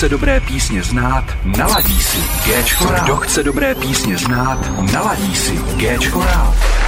chce dobré písně znát, naladí si Géčko Kdo chce dobré písně znát, naladí si Géčko rád.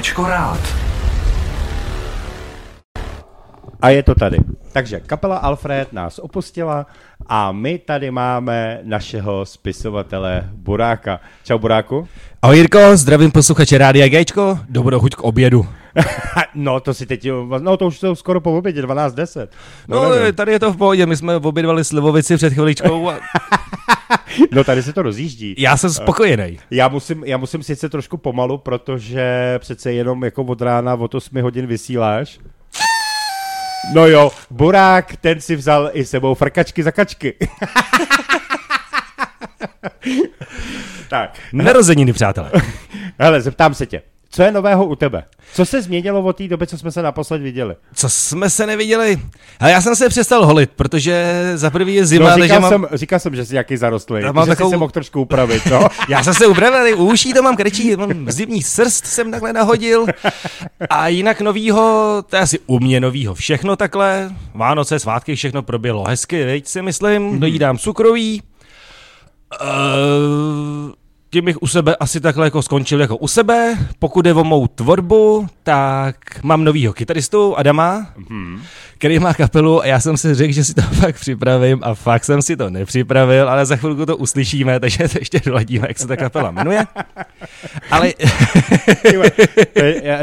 Géčko rád. A je to tady. Takže kapela Alfred nás opustila a my tady máme našeho spisovatele Buráka. Čau Buráku. Ahoj Jirko, zdravím posluchače Rádia Gčko, dobrou chuť k obědu. no to si teď, no to už jsou skoro po obědě, 12.10. No, no tady je to v pohodě, my jsme obědvali slivovici před chviličkou. A... no tady se to rozjíždí. Já jsem spokojený. Já musím, já musím sice trošku pomalu, protože přece jenom jako od rána od 8 hodin vysíláš. No jo, Burák, ten si vzal i sebou frkačky za kačky. tak. Narozeniny, přátelé. Hele, zeptám se tě. Co je nového u tebe? Co se změnilo od té doby, co jsme se naposled viděli? Co jsme se neviděli? A já jsem se přestal holit, protože za prvý je zima, no, říkal, takže mám... jsem, říkal jsem, že jsi nějaký zarostlý, já mám že takovou... mohl trošku upravit, no. já jsem se upravil, u uší to mám krečí, mám zimní srst jsem takhle nahodil a jinak novýho, to je asi u mě novýho všechno takhle, Vánoce, svátky, všechno proběhlo hezky, veď si myslím, mm-hmm. dojídám cukroví, Uh, tím bych u sebe asi takhle jako skončil jako u sebe. Pokud je o mou tvorbu, tak mám novýho kytaristu Adama, mm-hmm. který má kapelu a já jsem si řekl, že si to fakt připravím a fakt jsem si to nepřipravil, ale za chvilku to uslyšíme, takže to ještě doladíme, jak se ta kapela jmenuje. Ale...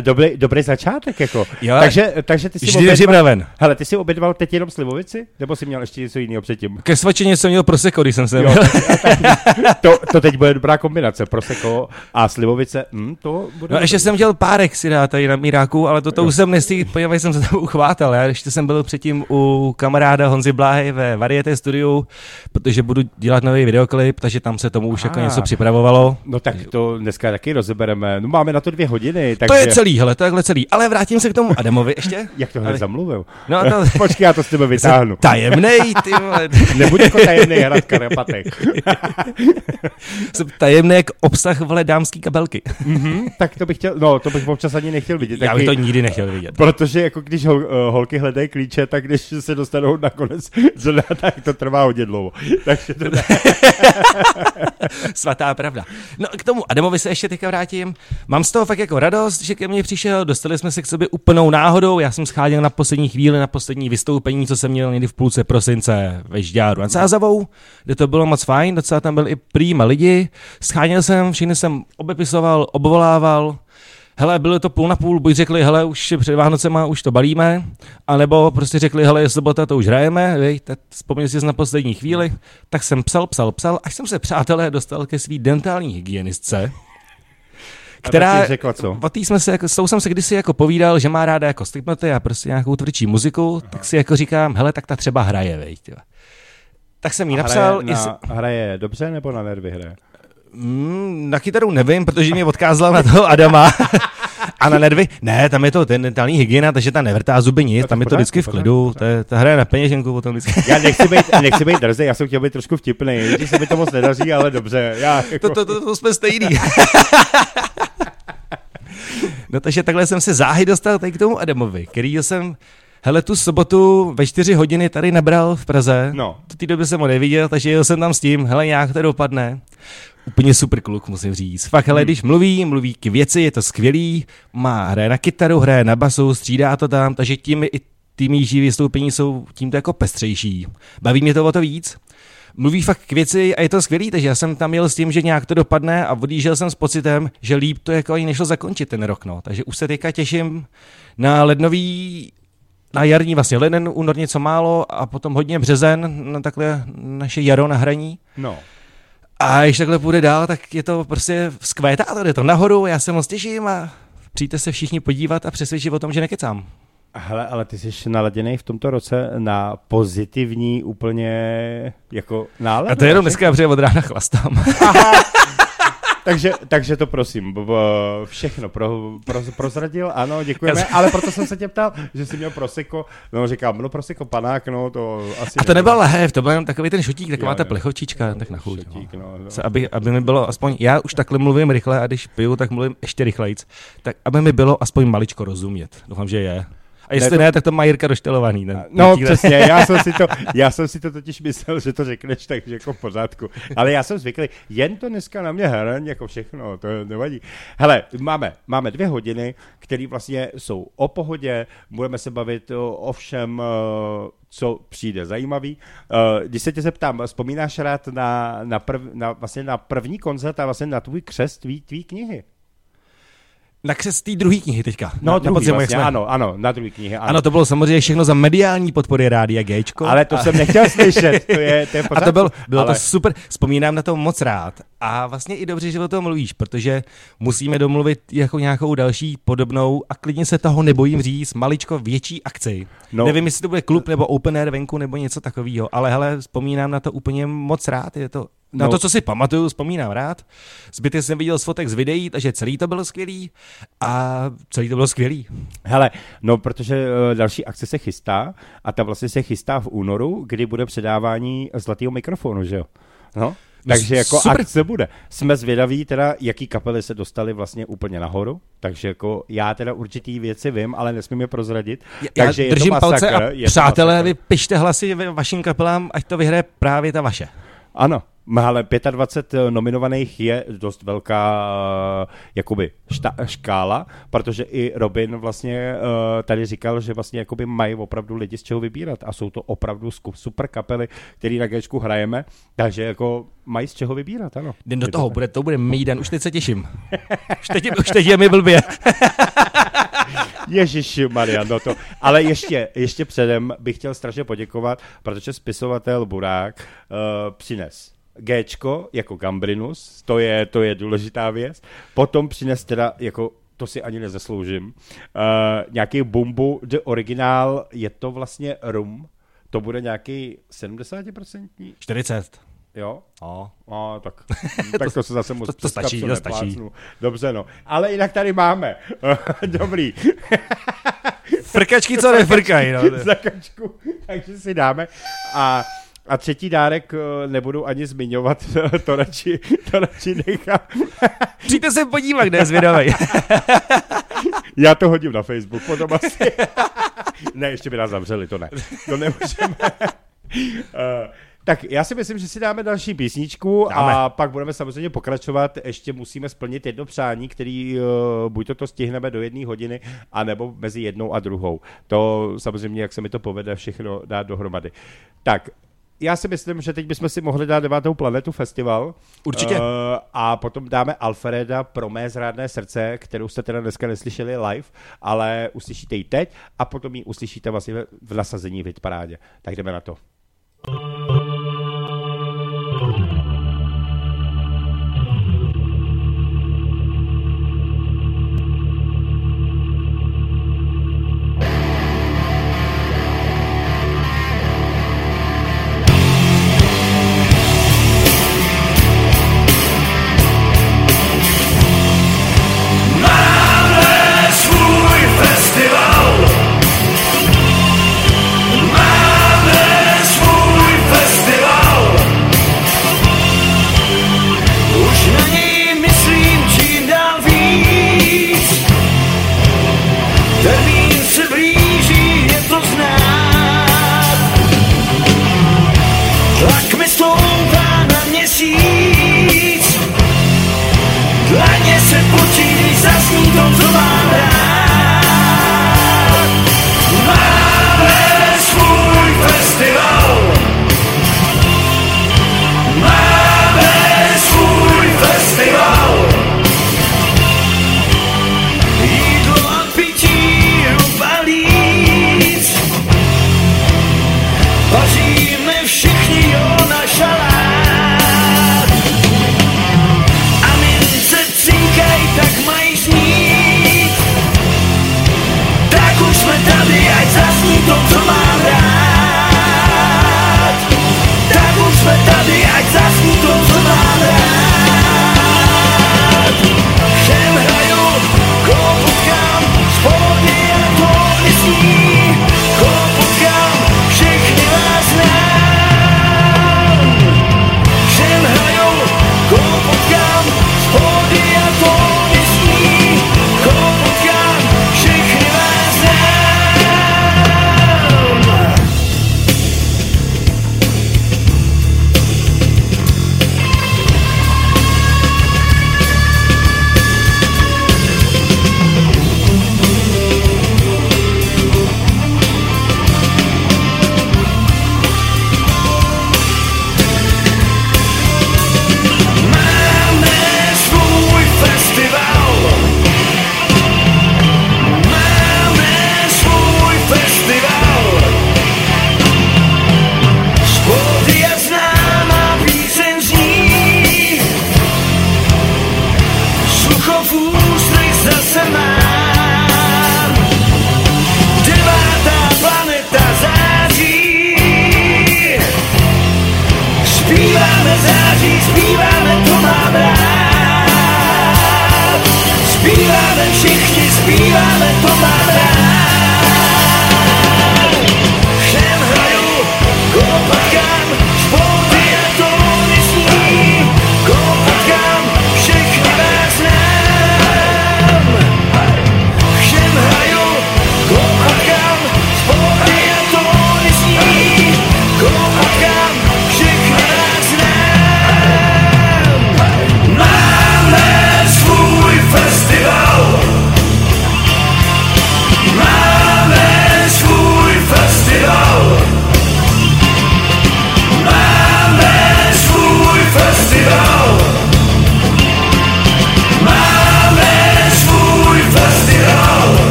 dobrý, dobrý začátek, jako. Jo, takže, takže ty jsi obědval, připraven. Hele, ty jsi obědval teď jenom slivovici? Nebo jsi měl ještě něco jiného předtím? Ke svačině jsem měl proseko, když jsem se jo, to, to, teď bude dobrá kombinace, proseko a slivovice, hm, to bude... No ještě jsem chtěl párek si dát tady na Míráku, ale to, to už jsem nestý, podívej, jsem se tam uchvátal, já ještě jsem byl předtím u kamaráda Honzy Bláhy ve Varieté studiu, protože budu dělat nový videoklip, takže tam se tomu už jako něco připravovalo. No tak to dneska taky rozebereme, no máme na to dvě hodiny, takže... To je celý, hele, to je celý, ale vrátím se k tomu Adamovi ještě. Jak to ale... zamluvil? No to... Počkej, já to s tebe vytáhnu. Tajemnej, ty vole. Nebuď jako tajemnej hrad Karapatek. jsem tajemný jak obsah vole dámský kabelky. mm-hmm, tak to bych chtěl, no to bych občas ani nechtěl vidět. Já bych to nikdy nechtěl vidět. Protože jako když hol, uh, holky hledají klíče, tak když se dostanou nakonec zda, tak to trvá hodně dlouho. Takže to Svatá pravda. No k tomu Adamovi se ještě teďka vrátím. Mám z toho fakt jako radost, že ke mně přišel, dostali jsme se k sobě úplnou náhodou, já jsem scháděl na poslední chvíli, na poslední vystoupení, co jsem měl někdy v půlce prosince ve Žďáru nad Sázavou, kde to bylo moc fajn, docela tam byl i prýma lidi, scháněl jsem, všechny jsem obepisoval, obvolával, hele, bylo to půl na půl, buď řekli, hele, už před Vánocema už to balíme, anebo prostě řekli, hele, je sobota, to už hrajeme, vej, vzpomněl si na poslední chvíli, tak jsem psal, psal, psal, až jsem se, přátelé, dostal ke svý dentální hygienistce, která, řekla co? O tý jsme se, jako, s tou jsem se kdysi jako povídal, že má ráda jako stygmaty a prostě nějakou tvrdší muziku, Aha. tak si jako říkám, hele, tak ta třeba hraje, vej, Tak jsem jí napsal. Hraje, na, hraje dobře nebo na nervy hraje? Mm, na kytaru nevím, protože mě odkázala na toho Adama. A na nervy? Ne, tam je to ten dentální hygiena, takže ta nevrtá zuby nic, no, tam je to vždycky v klidu, to je, ta hraje na peněženku potom vždycky. Já nechci být, nechci být drzý, já jsem chtěl být trošku vtipný, když se mi to moc nedaří, ale dobře. Já, jako... to, to, to, to jsme stejný. no takže takhle jsem se záhy dostal tady k tomu Adamovi, který jsem Hele, tu sobotu ve 4 hodiny tady nabral v Praze. No. Do té doby jsem ho neviděl, takže jel jsem tam s tím, hele, nějak to dopadne. Úplně super kluk, musím říct. Fakt, hele, hmm. když mluví, mluví k věci, je to skvělý, má, hraje na kytaru, hraje na basu, střídá to tam, takže tím i ty mýží vystoupení jsou tímto jako pestřejší. Baví mě to o to víc. Mluví fakt k věci a je to skvělý, takže já jsem tam jel s tím, že nějak to dopadne a odjížděl jsem s pocitem, že líp to jako ani nešlo zakončit ten rok, no. Takže už se teďka těším na lednový na jarní vlastně leden, únor něco málo a potom hodně březen na takhle naše jaro na hraní. No. A když takhle půjde dál, tak je to prostě vzkvétá, to jde to nahoru, já se moc těším a přijďte se všichni podívat a přesvědčit o tom, že nekecám. Hele, ale ty jsi naladěný v tomto roce na pozitivní úplně jako náladu. A to je jenom dneska, protože od rána chlastám. Aha, takže, takže to prosím, všechno pro, pro, prozradil, ano, děkujeme, ale proto jsem se tě ptal, že jsi měl proseko, no říkám, no proseko panák, no to asi... A to nebyl lahev, to byl jenom takový ten šutík, taková ta plechovčička, tak na chuť. Šutík, no, no. Aby, aby mi bylo aspoň, já už takhle mluvím rychle a když piju, tak mluvím ještě rychlejc, tak aby mi bylo aspoň maličko rozumět, doufám, že je. A jestli Ne, ne, to- tak to má Jirka doštelovaný. Ten, No ten přesně, já jsem, si to, já jsem si to totiž myslel, že to řekneš, takže jako v pořádku. Ale já jsem zvyklý, jen to dneska na mě hraň, jako všechno, to nevadí. Hele, máme, máme dvě hodiny, které vlastně jsou o pohodě, budeme se bavit o, o všem, eh, co přijde zajímavý. Eh, Když se tě zeptám, vzpomínáš rád na, na, prv, na, vlastně na první koncert a vlastně na tvůj křest tvý, tvý knihy? Na křest té druhé knihy teďka. No, na, druhý na podzimu, vlastně, jsme. ano, ano, na druhý knihy, ano. ano, to bylo samozřejmě všechno za mediální podpory Rádia Gčko. ale to jsem nechtěl slyšet, to je, to je v A to pořádku, byl, bylo ale... to super, vzpomínám na to moc rád. A vlastně i dobře, že o tom mluvíš, protože musíme domluvit jako nějakou další podobnou a klidně se toho nebojím říct, maličko větší akci. No. Nevím, jestli to bude klub nebo open air venku nebo něco takového, ale hele, vzpomínám na to úplně moc rád. Je to, na No. to, co si pamatuju, vzpomínám rád. Zbytek jsem viděl z fotek z videí, takže celý to bylo skvělý a celý to bylo skvělý. Hele, no protože uh, další akce se chystá a ta vlastně se chystá v únoru, kdy bude předávání zlatého mikrofonu, že jo? No, takže jako super. akce bude. Jsme zvědaví teda, jaký kapely se dostaly vlastně úplně nahoru, takže jako já teda určitý věci vím, ale nesmím je prozradit. Já takže je to držím masakr, palce a je přátelé, vy pište hlasy vašim kapelám, ať to vyhraje právě ta vaše. Ano, ale 25 nominovaných je dost velká uh, jakoby šta, škála, protože i Robin vlastně uh, tady říkal, že vlastně jakoby mají opravdu lidi z čeho vybírat a jsou to opravdu super kapely, který na Gčku hrajeme, takže jako mají z čeho vybírat, ano. Jdem do toho, bude, to bude Mejdan, už teď se těším. Už teď, už teď je mi blbě. Ježiši Maria, no to. Ale ještě, ještě předem bych chtěl strašně poděkovat, protože spisovatel Burák uh, přines Gčko jako Gambrinus, to je, to je důležitá věc. Potom přines teda jako to si ani nezasloužím. Uh, nějaký Bumbu, the originál, je to vlastně rum, to bude nějaký 70%? 40. Jo? No. No, tak, tak to se zase moc to přes stačí, to stačí. Dobře, no. Ale jinak tady máme. Dobrý. Frkačky, co nefrkají. No. zakačku, takže si dáme. A, a třetí dárek eh, nebudu ani zmiňovat, to radši, to radši nechám. Přijďte se podívat, kde je zvědavej. Já to hodím na Facebook, potom asi. ne, ještě by nás zavřeli, to ne. To nemůžeme. Eh, tak já si myslím, že si dáme další písničku Dáme. a pak budeme samozřejmě pokračovat. Ještě musíme splnit jedno přání, který uh, buď to, to stihneme do jedné hodiny, anebo mezi jednou a druhou. To samozřejmě, jak se mi to povede, všechno dát dohromady. Tak, já si myslím, že teď bychom si mohli dát devátou planetu festival. Určitě. Uh, a potom dáme Alfreda pro mé zrádné srdce, kterou jste teda dneska neslyšeli live, ale uslyšíte ji teď a potom ji uslyšíte vlastně v- nasazení v hitparádě. Tak jdeme na to. svůj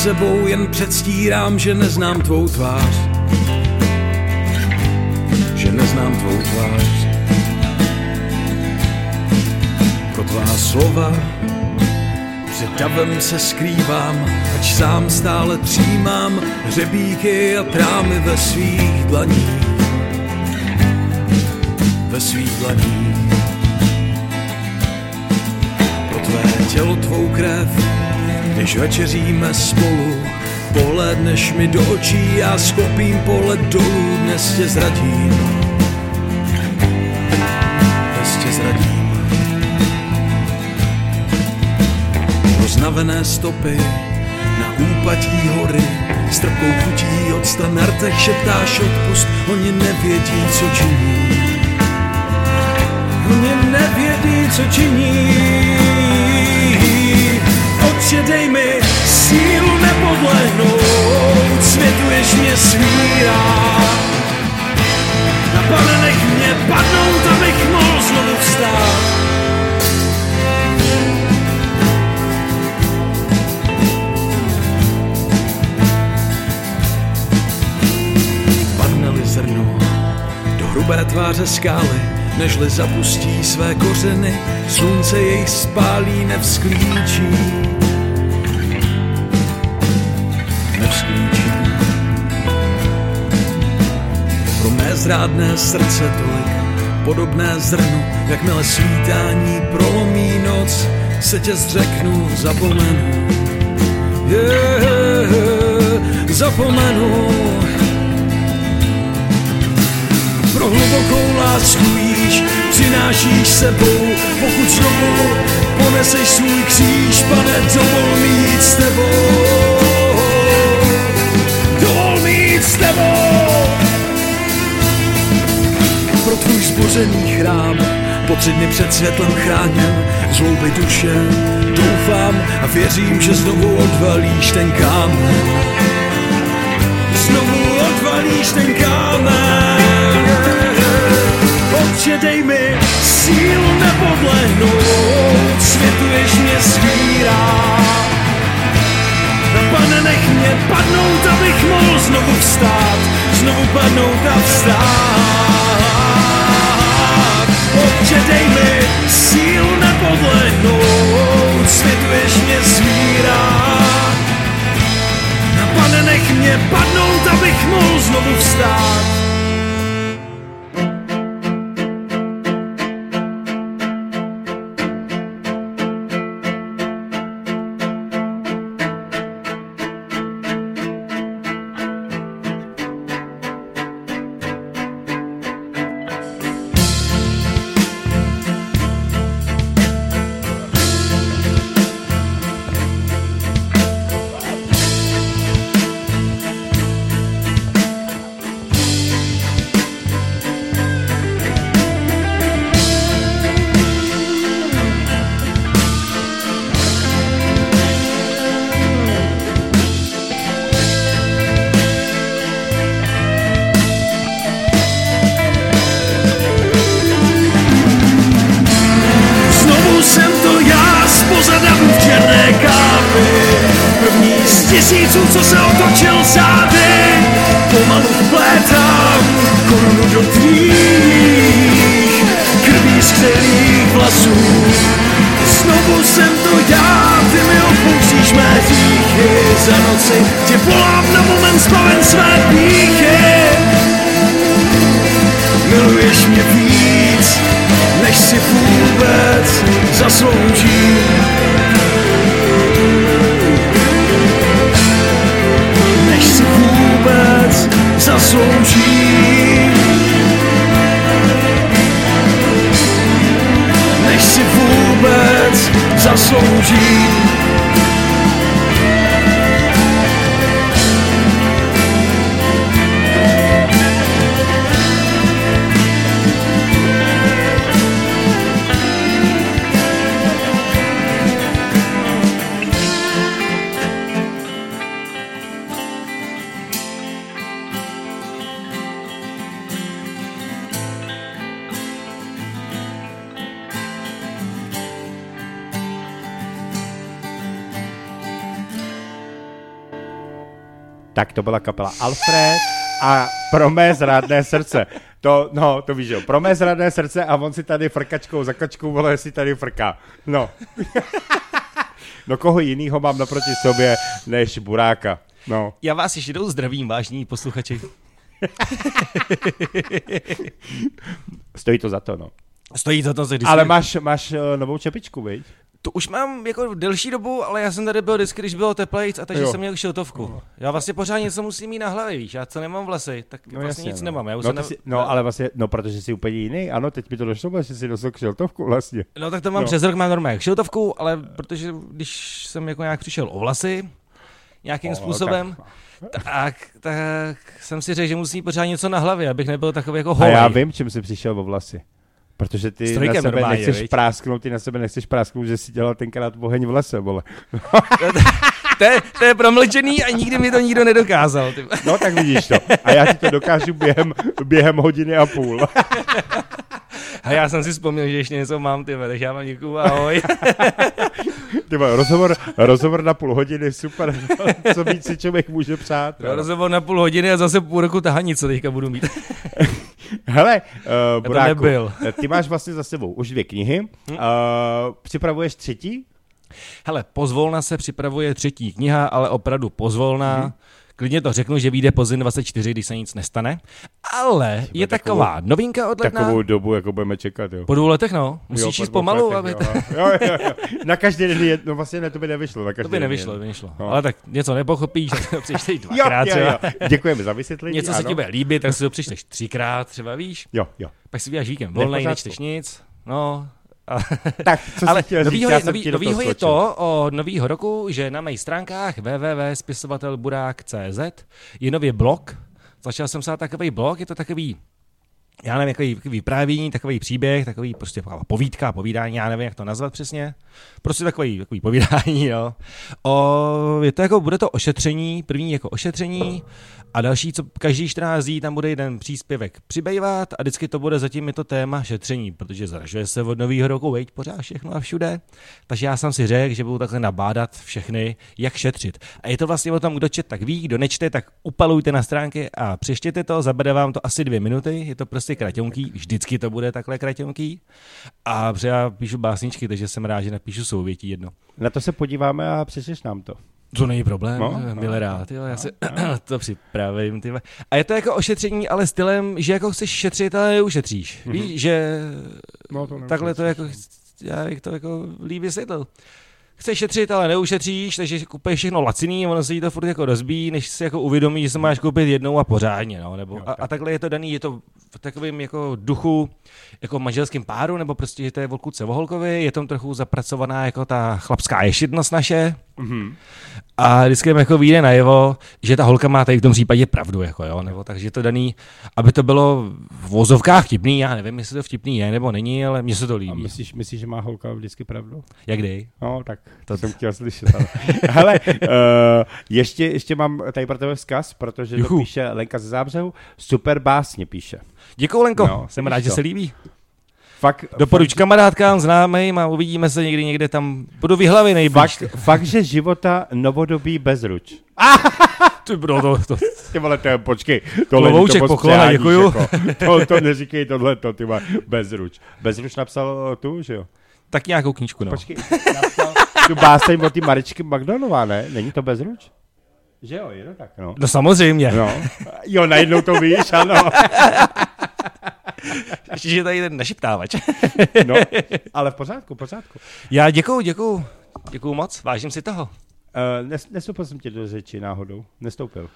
sebou jen předstírám, že neznám tvou tvář. Že neznám tvou tvář. Pro tvá slova před davem se skrývám, ač sám stále třímám hřebíky a trámy ve svých dlaních. Ve svých dlaních. Pro tvé tělo tvou krev, když večeříme spolu, pohledneš mi do očí, já schopím pohled dolů, dnes tě zradím. Dnes tě zradím. Roznavené stopy na úpatí hory, s trpkou chutí octa na rtech šeptáš odpust, oni nevědí, co činí. Oni nevědí, co činí. Otče, dej mi sílu nepodlehnout, světuješ mě svírá. Na pane nech mě padnout, abych mohl znovu vstát. Padne-li zrno do hrubé tváře skály, nežli zapustí své kořeny, slunce jej spálí, nevzklíčí. Pro mé zrádné srdce tolik, podobné zrnu, jakmile svítání prolomí noc, se tě zřeknu, zapomenu. Yeah, zapomenu. Pro hlubokou lásku jíš, přinášíš sebou, pokud znovu poneseš svůj kříž, pane, dovol mít s tebou. Dovol mít s tebou. Zbořený chrám, po tři dny před světlem chráněn, zlouby duše, doufám a věřím, že znovu odvalíš ten kámen. Znovu odvalíš ten kámen. Otče, dej mi sílu nepodlehnout, světuješ mě svírá. Pane, nech mě padnout, abych mohl znovu vstát, znovu padnout a vstát. Otče, dej mi sílu nepodlehnout, světuješ mě svírá. Pane, nech mě padnout, abych mohl znovu vstát. Kapela Alfred a pro mé zrádné srdce. To, no, to víš, jo, pro mé zrádné srdce a on si tady frkačkou za kačkou, vole, si tady frká. No. no koho jinýho mám naproti sobě, než Buráka. No. Já vás ještě jednou zdravím, vážní posluchači. Stojí to za to, no. Stojí za to, když Ale máš, máš eh, novou čepičku, viď? To už mám jako delší dobu, ale já jsem tady byl vždycky, když bylo teplejc a takže Jo. jsem měl šiltovku. Já vlastně pořád něco musím mít na hlavě, víš, já co nemám vlasy, tak No, vlastně jasně, nic no. nemám. Já už no, ne... jsi, no, ale vlastně, no, protože jsi úplně jiný. Ano, teď mi to došlo, že jsi nosil kšeltovku vlastně. No tak to mám No. no. přes rok, mám normálně šiltovku, ale protože když jsem jako nějak přišel o vlasy, nějakým O, způsobem, tak, tak jsem si řekl, že musím mít pořád něco na hlavě, abych nebyl takový jako A holej. já vím, čím jsi přišel o vlasy. Protože ty Strojkem na sebe normálně, nechceš viď? prásknout, ty na sebe nechceš prásknout, že jsi dělal tenkrát oheň v lese, vole. To, je, to je promlčený a nikdy mi to nikdo nedokázal. Ty. No tak vidíš to. A já ti to dokážu během, během hodiny a půl. A já jsem si vzpomněl, že ještě něco mám, ty takže já vám děkuju, ahoj. Ty rozhovor, rozhovor na půl hodiny, super. Co víc si člověk může přát. No, rozhovor na půl hodiny a zase půl roku tahání, co teďka budu mít. Hele, uh, to Buráku, nebyl. ty máš vlastně za sebou už dvě knihy. Uh, připravuješ třetí? Hele, pozvolna se připravuje třetí kniha, ale opravdu pozvolna. Hmm. Klidně to řeknu, že vyjde pozdě 24, když se nic nestane. Ale je takovou- taková novinka od ledna. Takovou dobu, jako budeme čekat, jo. Po dvou letech, no. Musíš Jo, jít pomalu, letech, aby... jo. Jo, jo, jo. Na každý den je, no vlastně ne, to by nevyšlo. Na každý To by nevyšlo, je- by nevyšlo. No. Ale tak něco nepochopíš, tak to přečteš Jo, dvakrát jo, třeba. jo. Děkujeme za vysvětlení. Něco se ano. ti bude líbit, tak si to přečteš třikrát, třeba víš. Jo, jo. Pak si vyjáš víkend volnej, nečteš nic. No, Tak, co Ale chtěl říct, novýho, jsem nový, novýho je to od nového roku, že na mých stránkách www.spisovatelburák.cz je nový blog. Začal jsem psát takový blog, je to takový já nevím, takový, takový vyprávění, takový příběh, takový prostě povídka, povídání, já nevím, jak to nazvat přesně. Prostě takový, takový povídání, jo. O, je to jako, bude to ošetření, první jako ošetření a další, co každý 14 dní tam bude jeden příspěvek přibývat a vždycky to bude zatím je to téma šetření, protože zražuje se od nového roku, veď pořád všechno a všude. Takže já jsem si řekl, že budu takhle nabádat všechny, jak šetřit. A je to vlastně o tom, kdo čet, tak ví, kdo nečte, tak upalujte na stránky a přeštěte to, zabere vám to asi dvě minuty, je to prostě kraťonký, vždycky to bude takhle kraťonký. A já píšu básničky, takže jsem rád, že napíšu souvětí jedno. Na to se podíváme a přečteš nám to. To není problém, No, no, no, milé rád, jo, já si to připravím. Ty. vole. A je to jako ošetření, ale stylem, že jako chceš šetřit, ale neušetříš. Mhm. Víš, že No, to takhle to jako, já bych to jako líp vysvětlil. Chceš šetřit, ale neušetříš, takže kupuješ všechno laciný, ono se jí to furt jako rozbíjí, než si jako uvědomí, že se máš koupit jednou a pořádně, no, nebo, Jo, a, a, tak. takhle je to daný, je to v takovém jako duchu, jako manželským páru, nebo prostě, že to je o kluce o holkovi, je tam trochu zapracovaná jako ta chlapská ješitnost naše, Mhm. a vždycky jim jako vyjde najevo, že ta holka má tady v tom případě pravdu, jako jo, nebo takže to daný, aby to bylo v vozovkách vtipný, já nevím, jestli to vtipný je nebo není, ale mně se to A líbí. myslíš, myslíš, že má holka vždycky pravdu? Jak dej? No, tak to To- jsem chtěl slyšet. Ale, Hele, uh, ještě, ještě mám tady pro tebe vzkaz, protože to Juhu. píše Lenka ze Zábřehu. Super básně píše. Děkuju, Lenko, No, jsem rád, že to. se líbí. Fakt, Doporuč kamarádkám, známým a uvidíme se někdy někde tam. Budu v hlavě nejblíž. fakt, fakt, že života novodobí bezruč. Ty bro, to, to, Ty vole, to je, počkej, tohle Klobouček to poklona, děkuju. Jako, to, to neříkej tohle, to ty vole, bezruč. Bezruč napsal tu, že jo? tak nějakou knížku, no. Počkej, napsal tu báseň od té Maričky Magdonová, ne? Není to bezruč? Že jo, je to tak, no. No samozřejmě. No. Jo, najednou to víš, ano. Ještě, že tady ten našeptávač. No, ale v pořádku, v pořádku. Já děkuju, děkuju. Děkuju moc, vážím si toho. Uh, nes, nestoupil jsem ti do řeči náhodou. Nestoupil.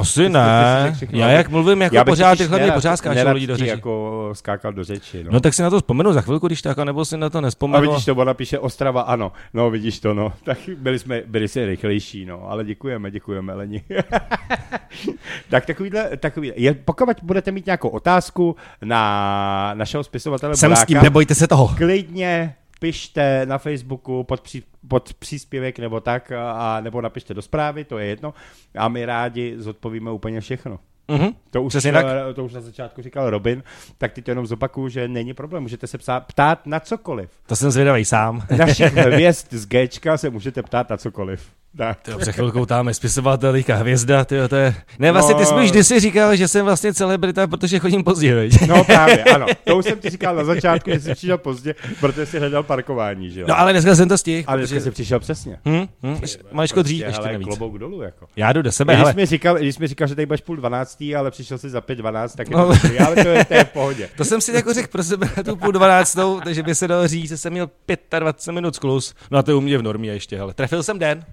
Asi ne. Já jak mluvím jako Já pořád, tyhle mě pořád skáčou lidi do řeči. jako skákal do řeči, no. No tak si na to vzpomenu za chvilku, když tak, nebo si na to A nespomenu. vidíš to, ona píše Ostrava, ano. No, vidíš to, no. Tak byli jsme, byli jsme rychlejší, no. Ale děkujeme, děkujeme, Leni. tak takovýhle, takový, je, pokud budete mít nějakou otázku na našeho spisovatele Jsem s Boráka, tím, nebojte se toho. klidně pište na Facebooku pod, pří, pod příspěvek nebo tak, a, nebo napište do zprávy, to je jedno. A my rádi zodpovíme úplně všechno. Mhm. To už, Přesně tak. eh, to už na začátku říkal Robin, tak ty to jenom zopakuju, že není problém, můžete se psát, ptát na cokoliv. To jsem zvědavý sám. Našich hvězd z Gčka se můžete ptát na cokoliv. Tak. To před chvilkou tam je spisovatelka hvězda, tyjo, to je... Ne, vlastně ty jsi mi No. vždy si říkal, že jsem vlastně celebrita, protože chodím pozdě, veď? No právě, ano. To už jsem ti říkal na začátku, že jsi přišel pozdě, protože jsi hledal parkování, že jo? No ale dneska jsem to stihl. ale dneska protože- jsi přišel přesně. Hm, hm, maličko dřív, ještě hele, navíc. klobouk dolů, jako. Já jdu do sebe, Když hele. jsi, mi říkal, když jsi mi říkal, že tady budeš půl dvanáctý, ale přišel jsi za pět dvanáct, tak je No. to ale to je, to je v pohodě. To jsem si jako řekl pro sebe tu půl dvanáctou, takže by se dalo říct, že jsem měl 25 minut sklus. No a to je u mě v normě ještě, hele. Trefil jsem den.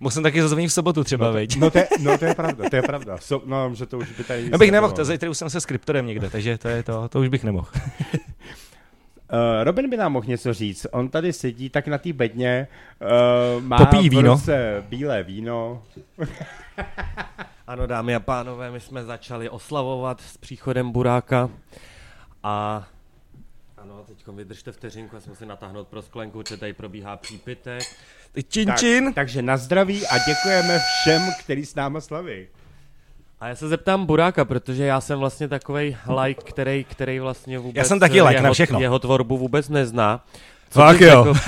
Mohl jsem taky zazvonit v sobotu třeba, No, veď. no, to je, no to je pravda, to je pravda. So, no, že to už by tady... Já bych nemohl, to zítra už jsem se skriptorem někde, takže to je to, to už bych nemohl. Uh, Robin by nám mohl něco říct. On tady sedí tak na té bedně, uh, má Popíjí v víno. ruce bílé víno. Ano, dámy a pánové, my jsme začali oslavovat s příchodem Buráka a ano, teď vydržte vteřinku, já jsem si natáhnout pro sklenku, že tady probíhá přípitek. Čin, Tak, čin. takže na zdraví a děkujeme všem, který s náma slaví. A já se zeptám Buráka, protože já jsem vlastně takový like, který, který vlastně vůbec Já jsem taky like jeho, na všechno. jeho tvorbu vůbec nezná. Co Fakt bys jo. Řekl,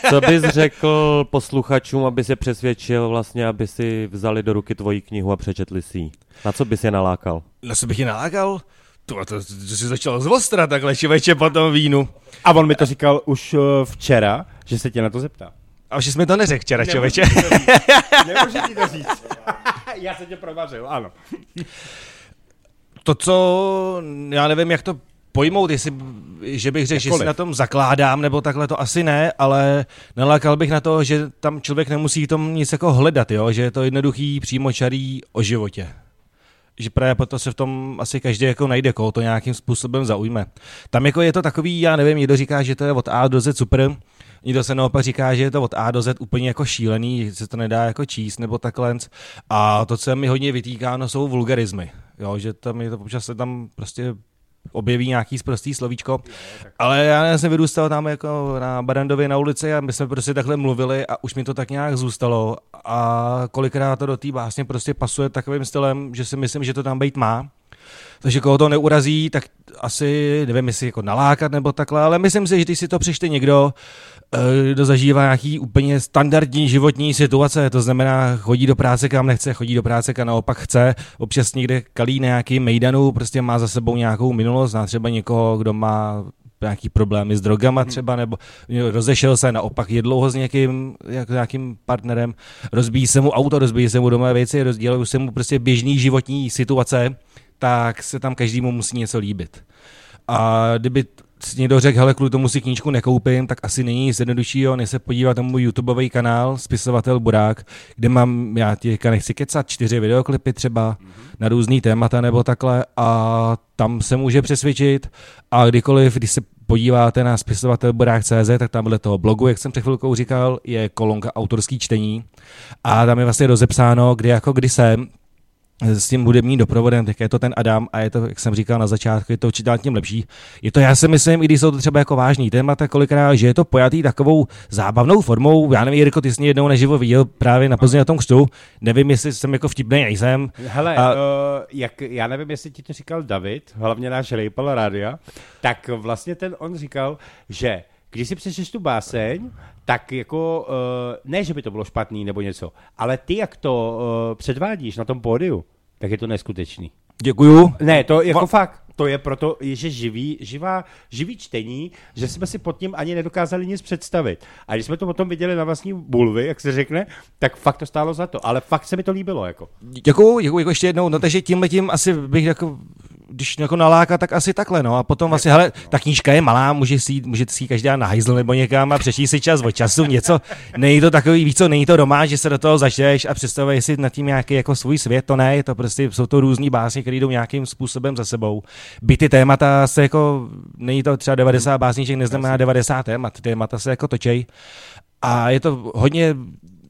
co bys řekl posluchačům, aby se přesvědčil vlastně, aby si vzali do ruky tvoji knihu a přečetli si ji? Na co bys je nalákal? Na co bych je nalákal? To, to, to, to jsi začal z ostra takhle člověče po tom vínu. A on mi to říkal už uh, včera, že se tě na to zeptá. A už jsme to neřekl včera, člověče. Nemůžu ti to říct. Já se tě provařil, ano. To, co, já nevím, jak to pojmout, jestli, že bych řekl, že si na tom zakládám, nebo takhle to asi ne, ale nalákal bych na to, že tam člověk nemusí v tom nic jako hledat, jo? že je to jednoduchý, přímočarý o životě. Že právě proto se v tom asi každý jako najde, koho to nějakým způsobem zaujme. Tam jako je to takový, já nevím, někdo říká, že to je od A do Z super, někdo se naopak říká, že je to od A do Z úplně jako šílený, že se to nedá jako číst nebo takhle. A to, co mi hodně vytýkáno, jsou vulgarizmy. Jo, že tam je to občas se tam prostě objeví nějaký sprostý slovíčko. Ale já jsem vyrůstal tam jako na Barandově na ulici a my jsme prostě takhle mluvili a už mi to tak nějak zůstalo a kolikrát to do té básně prostě pasuje takovým stylem, že si myslím, že to tam být má. Takže koho to neurazí, tak asi nevím, jestli jako nalákat nebo takhle, ale myslím si, že když si to přečte někdo, kdo zažívá nějaký úplně standardní životní situace, to znamená chodí do práce kam nechce, chodí do práce kam naopak chce, občas někde kalí na nějaký mejdanu, prostě má za sebou nějakou minulost, zná třeba někoho, kdo má nějaký problémy s drogama třeba, nebo rozešel se, naopak je dlouho s někým, jako nějakým partnerem, rozbíjí se mu auto, rozbíjí se mu doma věci, rozdělují se mu prostě běžný životní situace, tak se tam každému musí něco líbit. A kdyby někdo řekl, hele, kvůli tomu si knížku nekoupím, tak asi není nic jednoduššího, než se podívat na můj YouTubeový kanál, spisovatel Burák, kde mám, já teďka nechci kecat, čtyři videoklipy třeba na různý témata nebo takhle a tam se může přesvědčit. A kdykoliv, když se podíváte na spisovatelburák.cz, tak tamhle toho blogu, jak jsem před chvilkou říkal, je kolonka autorský čtení. A tam je vlastně rozepsáno, kdy jako kdy jsem, s tím hudebním doprovodem, tak je to ten Adam a je to, jak jsem říkal na začátku, je to určitě tím lepší. Je to, já si myslím, i když jsou to třeba jako vážný témata, kolikrát, že je to pojatý takovou zábavnou formou. Já nevím, Jirko, ty jsi mě jednou naživo viděl právě na Plzně na tom křtu. Nevím, jestli jsem jako vtipný, nejsem. Hele, A- a... uh, jak, já nevím, jestli ti to říkal David, hlavně náš rejpal rádia, tak vlastně ten on říkal, že když si přečteš tu báseň, tak jako, uh, ne, že by to bylo špatný nebo něco, ale ty, jak to uh, předvádíš na tom pódiu, tak je to neskutečný. Děkuju. Ne, to jako Va- fakt, to je proto, že živý, živá, živý čtení, že jsme si pod tím ani nedokázali nic představit. A když jsme to potom viděli na vlastní bulvy, jak se řekne, tak fakt to stálo za to. Ale fakt se mi to líbilo, jako. Děkuju, děkuju jako ještě jednou. No takže tímhle tím asi bych jako když jako naláká, tak asi takhle, no. A potom vlastně, hele, ta knížka je malá, může si, můžete si ji každá na hajzl nebo někam a přečíst si čas od času něco. Není to takový, víc co, není to doma, že se do toho začneš a představuješ si nad tím nějaký jako svůj svět, to ne, je to prostě, jsou to různý básně, které jdou nějakým způsobem za sebou. By ty témata se jako, není to třeba 90 básníček, neznamená 90 témat, ty témata se jako točej. A je to hodně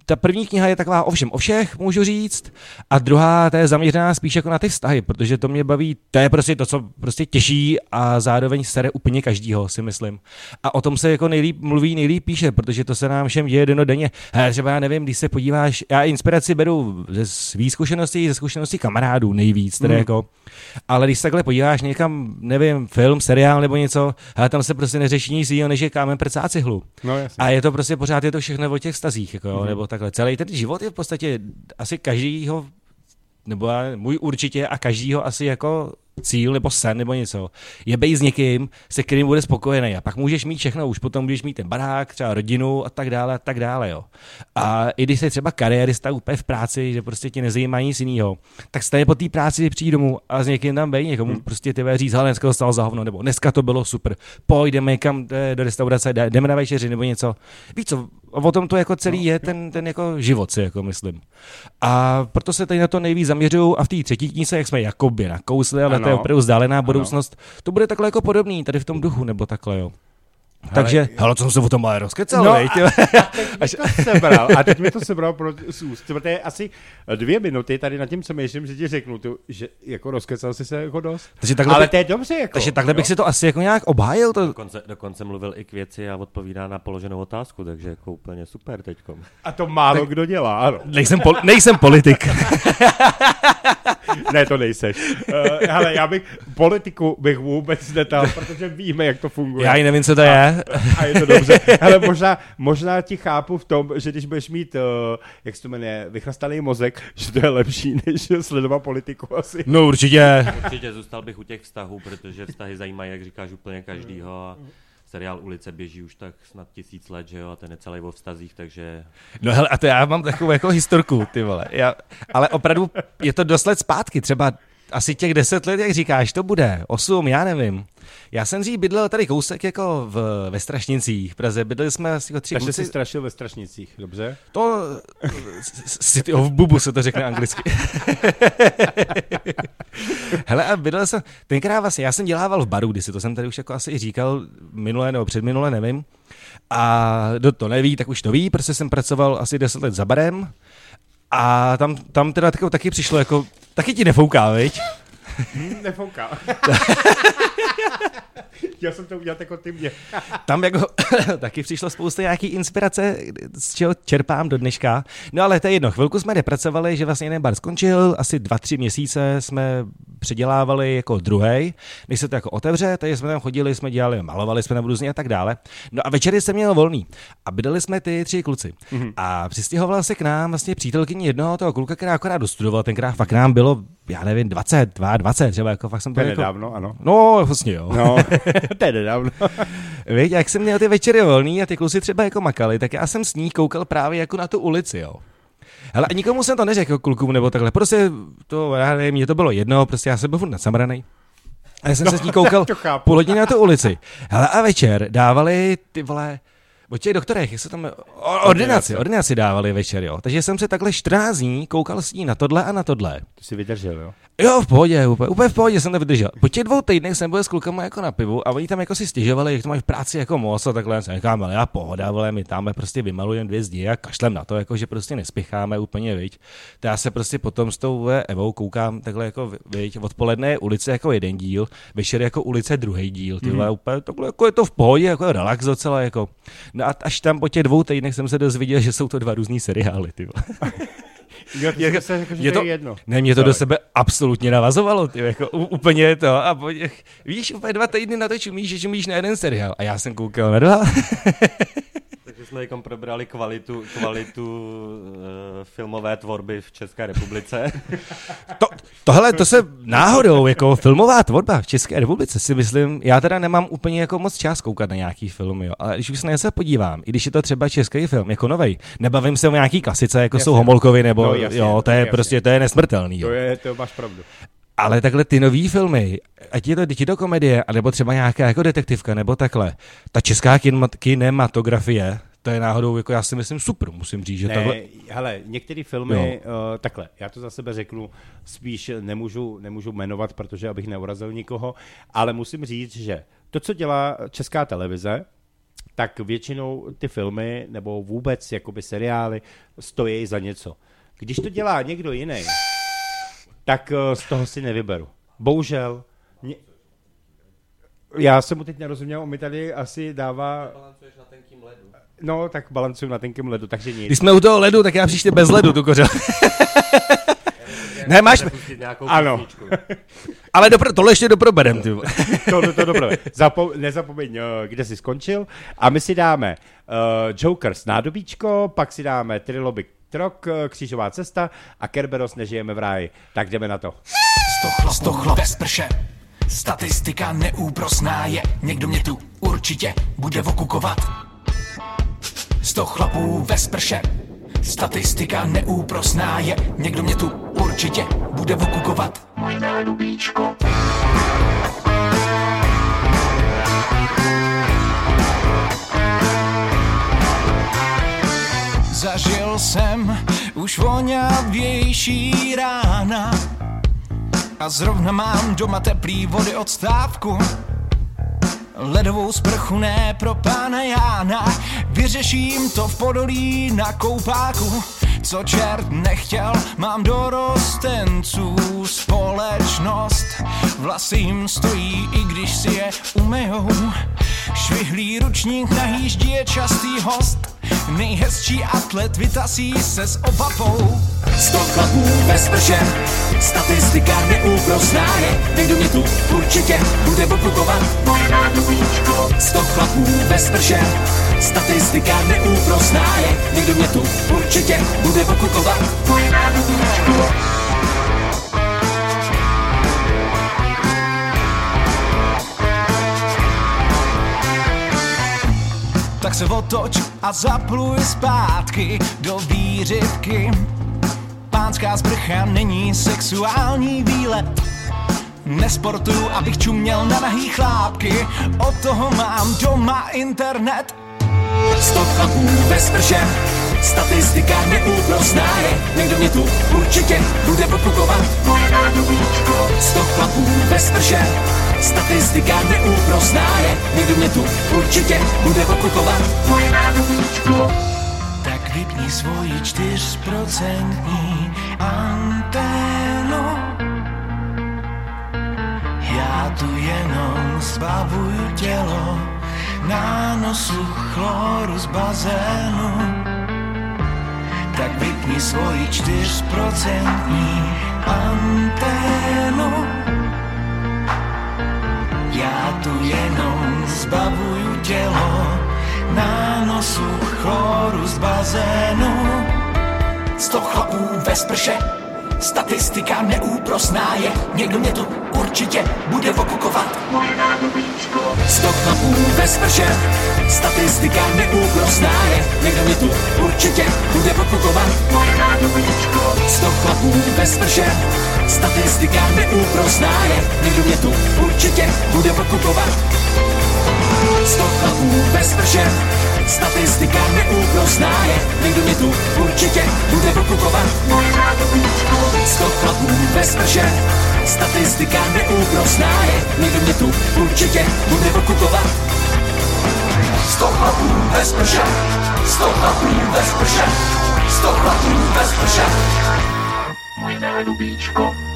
ta první kniha je taková o všem, o všech, můžu říct, a druhá, ta je zaměřená spíš jako na ty vztahy, protože to mě baví, to je prostě to, co prostě těší a zároveň sere úplně každýho, si myslím. A o tom se jako nejlíp mluví, nejlíp píše, protože to se nám všem děje denně. Hele, třeba já nevím, když se podíváš, já inspiraci beru ze svých zkušeností, ze zkušeností kamarádů nejvíc, tedy Hmm. jako, ale když se takhle podíváš někam, nevím, film, seriál nebo něco, hele, tam se prostě neřeší nic jiného, než je kámen prcá cihlu. No jasně. A je to prostě pořád je to všechno o těch stazích, jako, mm. nebo takhle. Celý ten život je v podstatě asi každýho, nebo můj určitě a každýho asi jako cíl nebo sen nebo něco, je být s někým, se kterým bude spokojený. A pak můžeš mít všechno, už potom můžeš mít ten barák, třeba rodinu a tak dále a tak dále. Jo. A i když jsi třeba kariérista úplně v práci, že prostě tě nezajímá nic jiného, tak stejně po té práci přijít domů a s někým tam bej, někomu hmm. prostě ty říct, ale dneska to stalo za hovno, nebo dneska to bylo super, pojďme někam eh, do restaurace, jde- jdeme na večeři nebo něco. Víš co, o tom to jako celý je ten, ten jako život si jako myslím. A proto se tady na to nejvíc zaměřuju a v té třetí knize, jak jsme jakoby nakousli, ale to je Ano. opravdu vzdálená budoucnost, to bude takhle jako podobný, tady v tom duchu, nebo takhle jo. Takže, hele, co jsem se o tom ale rozkecal, No no, a- vejď, Až... to sebral. A teď mi to sebral pro, z úst. Protože asi dvě minuty tady nad tím přemýšlím, že ti řeknu, tu, že jako rozkecal jsi se jako dost. Takže takhle Ale by- to je dobře. Jako, takže takhle bych jo? si to asi jako nějak obhájil, to, Dokonce, dokonce mluvil i k věci a odpovídá na položenou otázku, takže jako úplně super teďkom. A to málo tak... kdo dělá, ano. nejsem, pol, nejsem politik. Ne, to nejseš. Uh, hele, já bych politiku bych vůbec netal, protože víme, jak to funguje. Já i nevím, co to je. A je to dobře. Hele, možná, možná ti chápu v tom, že když budeš mít, uh, jak se to jmenuje, vychlastaný mozek, že to je lepší, než sledovat politiku asi. No určitě. Určitě zůstal bych u těch vztahů, protože vztahy zajímají, jak říkáš, úplně každýho a seriál Ulice běží už tak snad tisíc let, že jo, a ten je celý o vztazích, takže No hele, a to já mám takovou jako historku, ty vole. Já, ale opravdu je to dost let zpátky, třeba asi těch deset let, jak říkáš, to bude, osm, já nevím. Já jsem dřív bydlel tady kousek jako v, ve Strašnicích v Praze, bydleli jsme asi jako tři Takže jsi strašil ve Strašnicích, dobře? To City of Bubu se to řekne anglicky. Hele, a bydlel jsem, tenkrát vlastně, já jsem dělával v baru, kdysi, to jsem tady už jako asi i říkal minule nebo předminule, nevím. A kdo to neví, tak už to ví, protože jsem pracoval asi 10 let za barem. A tam, tam teda taky, taky přišlo jako, taky ti nefouká, viď? Hm, nefouká. Chtěl jsem to udělat jako ty mě. Tam jako taky přišlo spousta nějaký inspirace, z čeho čerpám do dneška. No ale to je jedno, chvilku jsme nepracovali, že vlastně jeden bar skončil, asi dva, tři měsíce jsme předělávali jako druhý, než se to jako otevře, takže jsme tam chodili, jsme dělali, malovali jsme na různě a tak dále. No a večery jsem měl volný a bydleli jsme ty tři kluci. Mm-hmm. A přistěhovala se k nám vlastně přítelkyně jednoho toho kluka, která akorát dostudovala, tenkrát fakt nám bylo, já nevím, 20, 20 třeba, jako fakt jsem To je jako... nedávno, ano. No, vlastně jo. No, to je nedávno. Víš, jak jsem měl ty večery volný a ty kluci třeba jako makali, tak já jsem s ní koukal právě jako na tu ulici, jo. Hele, a nikomu jsem to neřekl, klukům nebo takhle, prostě to, já nevím, mně to bylo jedno, prostě já jsem byl furt nasamranej. A já jsem se s ní koukal to chápu. půl hodiny na tu ulici. Hele, a večer dávali ty vole, o těch doktorech, jak se tam, ordinaci, ordinaci dávali večer, jo. Takže jsem se takhle 14 dní koukal s ní na tohle a na tohle. To si vydržel, jo? Jo, v pohodě, úplně, úplně v pohodě jsem to vydržel. Po těch dvou týdnech jsem byl s klukama jako na pivu a oni tam jako si stěžovali, jak to mají v práci jako moc a takhle. Jsem říkám, ale já pohoda, vole, my tam prostě vymalujeme dvě zdi a kašlem na to, jako že prostě nespěcháme úplně, viď. To já se prostě potom s tou Evou koukám takhle jako, viď, odpoledne je ulice jako jeden díl, večer jako ulice druhý díl, ty vole, úplně takhle jako je to v pohodě, jako relax docela, jako. No a až tam po těch dvou týdnech jsem se dozvěděl, že jsou to dva různý seriály, ty. Jo, ty jsi se řekl, že Je to to- je jedno. Ne, mě to Ale- do sebe absolutně navazovalo, ty, jako úplně to. A po, víš, úplně dva týdny na to čumíš, že čumíš na jeden seriál. A já jsem koukal na dva. Jsme jako probrali kvalitu, kvalitu uh, filmové tvorby v České republice. To, tohle, to se náhodou, jako filmová tvorba v České republice si myslím, já teda nemám úplně jako moc čas koukat na nějaký film, jo. Ale když už se na ně se podívám, i když je to třeba český film, jako novej, nebavím se o nějaký klasice, jako Jasně. jsou Homolkovi, nebo No, jasně, jo, to je jasně. prostě, to je nesmrtelný, jo. To je, to máš pravdu. Ale takhle ty nový filmy, ať je to, ať je to komedie, anebo třeba nějaká jako detektivka, nebo takhle, ta česká kinema- kinematografie, to je náhodou, jako já si myslím, super, musím říct, že Ne, takhle... hele, některé filmy, uh, takhle, já to za sebe řeknu, spíš nemůžu, nemůžu jmenovat, protože abych neurazil nikoho, ale musím říct, že to, co dělá česká televize, tak většinou ty filmy nebo vůbec jakoby seriály stojí za něco. Když to dělá někdo jiný, tak uh, z toho si nevyberu. Bohužel. Ně... Já jsem mu teď nerozuměl, on mi tady asi dává... No, tak balancuju na tenkém ledu, takže nic. Když jsme u toho ledu, tak já příště bez ledu tu kořel. Ne, máš, Ano. ale dopro, tohle ještě doproberem, ty. vole. to, to dobré. Zapo- nezapomeň, eh, kde jsi skončil. A my si dáme uh, Joker s nádobíčko, pak si dáme Triloby Trok, eh, Křížová cesta a Kerberos Nežijeme v ráji. Tak jdeme na to. Stochla, stochla ve sprše. Statistika neúprosná je, někdo mě tu určitě bude okukovat. Sto chlapů ve sprše. Statistika neúprosná je, někdo mě tu určitě bude okukovat. Zažil jsem už voňavější rána a zrovna mám doma teplý vody od stávku Ledovou sprchu ne pro pána Jána. Vyřeším to v podolí na koupáku. Co čert nechtěl, mám dorostenců společnost Vlasy jim stojí, i když si je umejou. Švihlý ručník na je častý host Nejhezčí atlet vytasí se s opapou Sto chlapů ve sprše, statistika neúprosná je. Někdo mě tu určitě bude obklukovat Sto chlapů ve sprše, statistika neúprosná je. Někdo mě tu určitě bude obklukovat Tak se otoč a zapluj zpátky do výřivky. Pánská sprcha není sexuální výlet. Nesportuju, abych čuměl na nahý chlápky. Od toho mám doma internet. Sto chlapů ve sprše. Statistika neúprosná je. Někdo mě tu určitě bude popukovat Sto chlapů ve sprše Statistika neúprosná je Někdo mě tu určitě bude popukovat Tak vypni svoji čtyřprocentní anténu já tu jenom zbavuju tělo na nosu chloru z bazénu. Tak vypni svoji čtyřprocentní anténu. Já tu jenom zbavuju tělo na nosu chloru z bazénu. Sto chlapů ve sprše, statistika neúprosná je, někdo mě tu určitě bude okukovat. Sto chlapů ve sprše, statistika neúprosná je, někdo mě tu určitě bude okukovat. Sto chlapů ve sprše, statistika neúprosná je, někdo mě tu určitě bude okukovat. Sto chlapů ve sprše, statistika neúprosná je, někdo mě tu určitě bude okukovat. Sto chlapů ve sprše, statistika neúprosná je, někdo mě tu určitě bude okukovat. Sto chlapů ve sprše, sto chlapů ve sprše, sto chlapů ve sprše. Můj nádobíčko.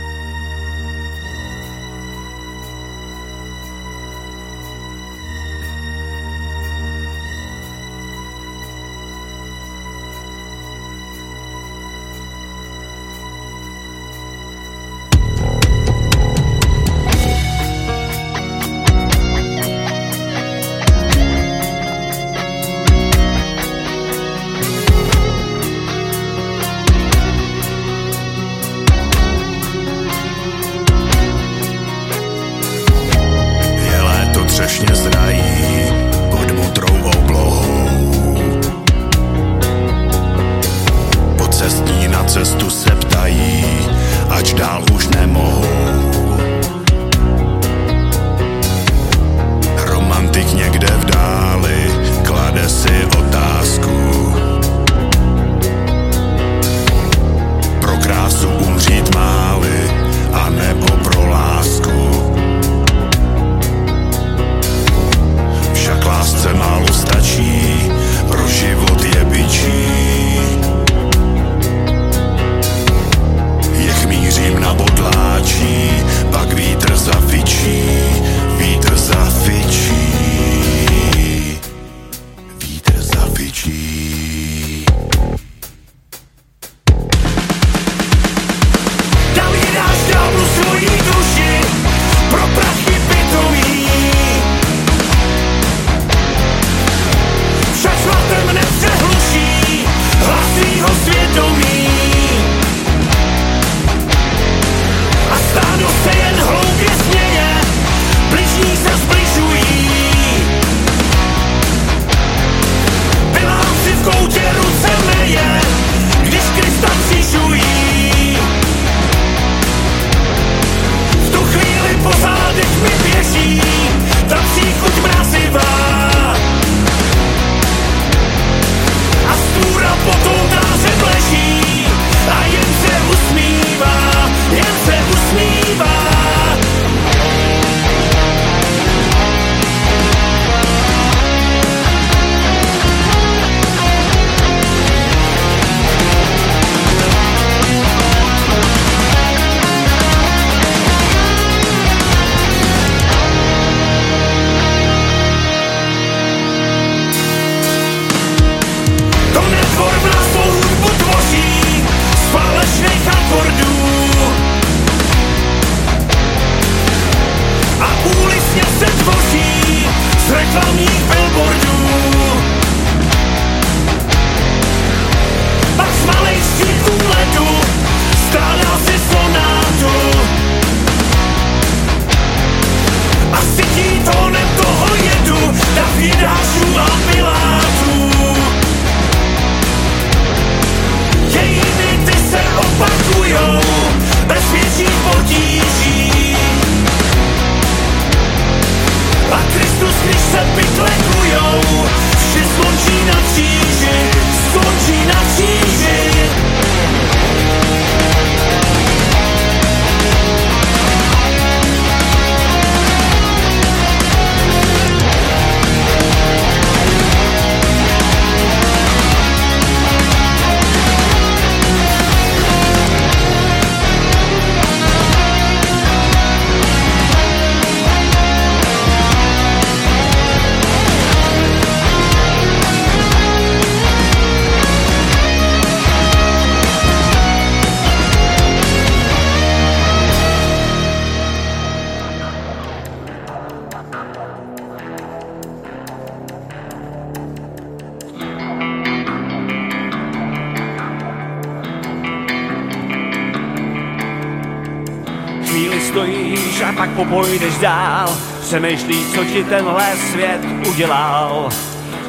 Stojíš a pak popojdeš dál, přemýšlíš, co ti tenhle svět udělal.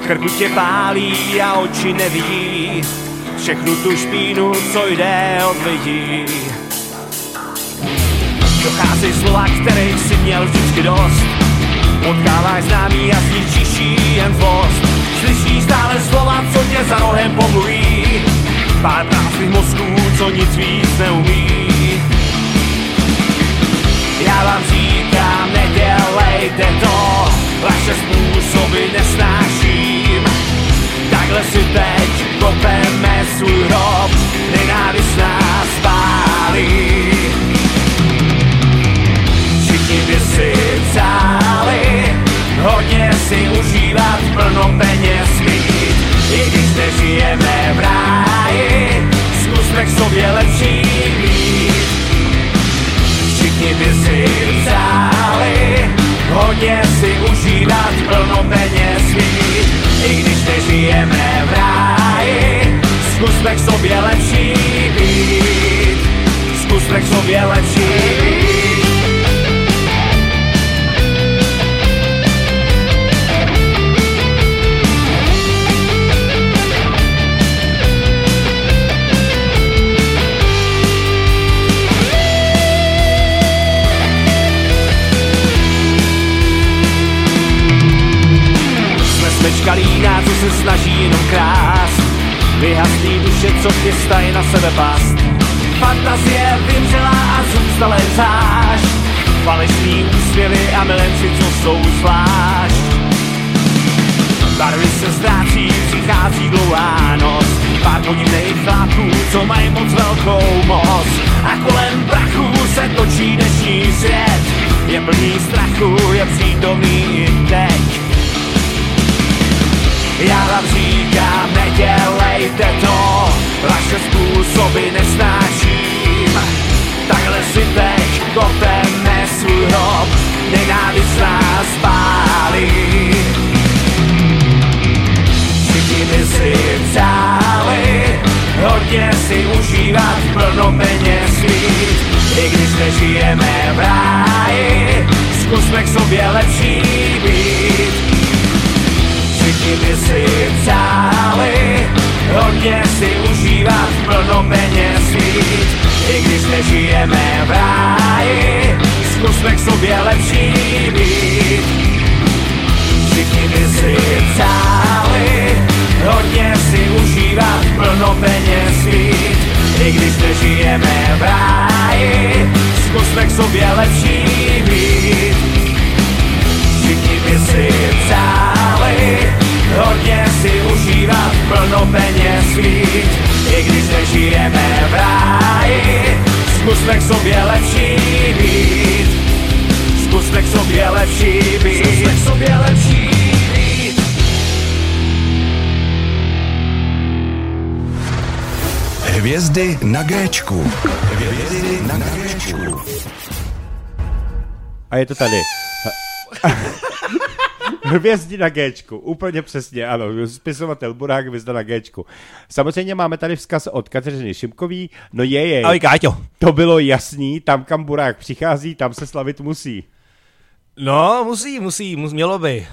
Krku tě pálí a oči nevidí, všechnu tu špínu, co jde od lidí. Dochází slova, kterých si měl vždycky dost, Potkáváš známý a zničíš jen zlost. Slyšíš stále slova, co tě za rohem pomluví. Pár prázdných mozků, co nic víc neumí Já vám říkám, nedělejte to Vaše způsoby nesnáším. Takhle si teď kopeme svůj hrob Nenávist nás pálí. Všichni by si přáli Hodně si užívat, plno peněz mít. I když nežijeme v ráji Zkusme k sobě lepší být Všichni by si přáli Hodně si užívat, plno peněz mít. I když nežijeme v ráji Zkusme k sobě lepší být. Zkusme k sobě lepší být Jsme smečkalína, co se snaží jenom krást. Vyhasný duše, co chystají na sebe past Fantazie vymřela a zůstala jen zášť. Falešný úsměvy a milenci, co jsou zvlášť. Barvy se ztrácí, přichází dlouhá noc. Pár podivných chlápků, co mají moc velkou moc. A kolem prachu se točí dnešní svět. Je plný strachu, je přítomný i teď já vám říkám, nedělejte to, vaše způsoby nesnáším. Takhle si teď kopeme svůj hrob, nenávist nás pálí. Všichni by si přáli, hodně si užívat, plno peněz mít. I když nežijeme v ráji, zkusme k sobě lepší být. Všichni by si přáli Hodně si užívat, plno peněz mít. I když nežijeme v ráji Zkusme k sobě lepší být. Všichni by si přáli Hodně si užívat, plno peněz mít. I když nežijeme v ráji Zkusme k sobě lepší být. Všichni by si přáli Hodně si užívat, plno peněz mít I když nežijeme v ráji Zkusme k sobě lepší být Zkusme k sobě lepší být Zkusme k sobě lepší být Hvězdy na Géčku. Hvězdy na Géčku. A je to tady. Hvězdy na Géčku, úplně přesně, ano, spisovatel Burák, hvězda na Géčku. Samozřejmě máme tady vzkaz od Kateřiny Šimkový, no je, je, Ahoj Káťo. to bylo jasný, tam kam Burák přichází, tam se slavit musí. No, musí, musí, mus, mělo by.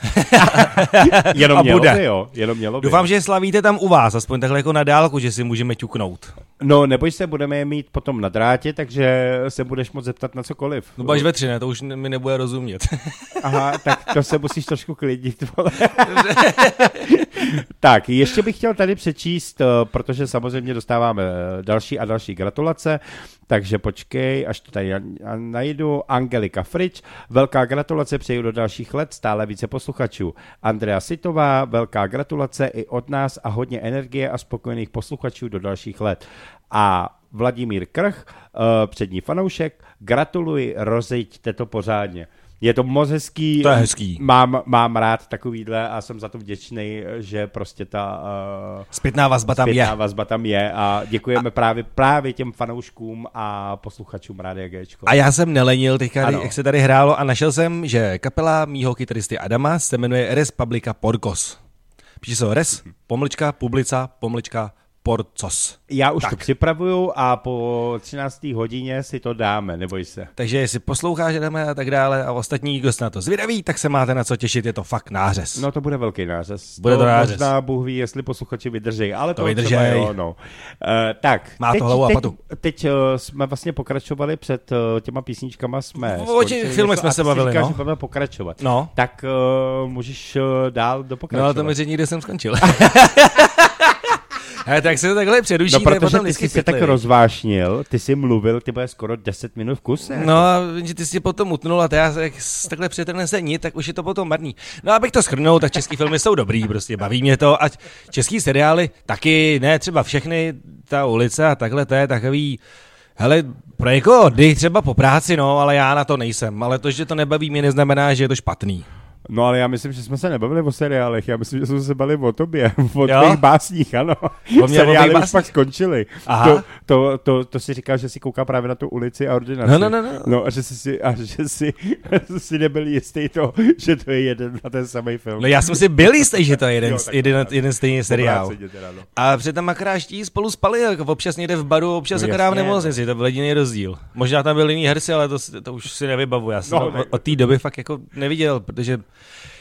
Jenom A mělo bude. by, jo, jenom mělo by. Doufám, že slavíte tam u vás, aspoň takhle jako na dálku, že si můžeme ťuknout. No, neboj se, budeme je mít potom na drátě, takže se budeš moct zeptat na cokoliv. No baž ve tři, ne, to už mi nebude rozumět. Aha, tak to se musíš trošku klidit, vole. tak, ještě bych chtěl tady přečíst, eh, protože samozřejmě dostáváme eh, další a další gratulace, takže počkej, až to tady na- najdu. Angelika Frič, velká gratulace, přeju do dalších let, stále více posluchačů. Andrea Sitová, velká gratulace i od nás a hodně energie a spokojených posluchačů do dalších let. A Vladimír Krch, eh, přední fanoušek, gratuluji, rozejďte to pořádně. Je to moc hezký. To je hezký. Mám, mám rád takovýhle a jsem za to vděčný, že prostě ta uh, Zpětná vazba tam zpětná je. vazba tam je a děkujeme a... právě, právě těm fanouškům a posluchačům Rádia Gčko. A já jsem nelenil teďka, Ano. jak se tady hrálo a našel jsem, že kapela mýho kytaristy Adama se jmenuje Res Publica Porcos. Píše se Res, pomlčka, publica, pomlčka, porcos. Já už Tak. to připravuju a po 13. hodině si to dáme, neboj se. Takže jestli posloucháš, jdeme a tak dále a ostatní, kdo se na to zvědaví, tak se máte na co těšit, je to fakt nářez. No to bude velký nářez. Bude to nářez. Možná Bůh ví, jestli posluchači vydrží, ale To to, třeba jo, no. Uh, tak, Má to teď, hlavu a teď, patu. teď uh, jsme vlastně pokračovali před uh, těma písničkama, jsme O těch filmech jsme se bavili, říkal, no. že budeme pokračovat. No, Tak uh, můžeš uh, dál no dopokračovat. ale to mi řekni, kde jsem skončil. Hele, tak se to takhle přeruší, No, protože ty jsi se tak rozvášnil, ty jsi mluvil, ty bude skoro 10 minut v kuse. No a že ty si potom utnul a já jak takhle přetrhne se nit, tak už je to potom marný. No abych to schrnul, tak český filmy jsou dobrý, prostě baví mě to, ať český seriály taky, ne třeba všechny, ta ulice a takhle, to je takový, hele, pro někoho třeba po práci, no, ale já na to nejsem, ale to, že to nebaví mě, neznamená, že je to špatný. No ale já myslím, že jsme se nebavili o seriálech, já myslím, že jsme se bavili o tobě, o Jo? tvých básních, ano. O mě, o Seriály už básních? pak skončily. To, to, to, to, si říkal, že si kouká právě na tu ulici a ordinaci. No, no, no, no. no a že si, a že si, si nebyl jistý to, že to je jeden na ten samý film. No já jsem si byl jistý, že to je jeden, Jo, jeden, jeden stejný seriál. Teda, no. A přitom akorát ští spolu spali, jako občas někde v baru, občas No akorát v nemocnici, to byl jediný rozdíl. Možná tam byl jiný herci, ale to, to už si nevybavu, já jsem No, tak- od, od té doby fakt jako neviděl, protože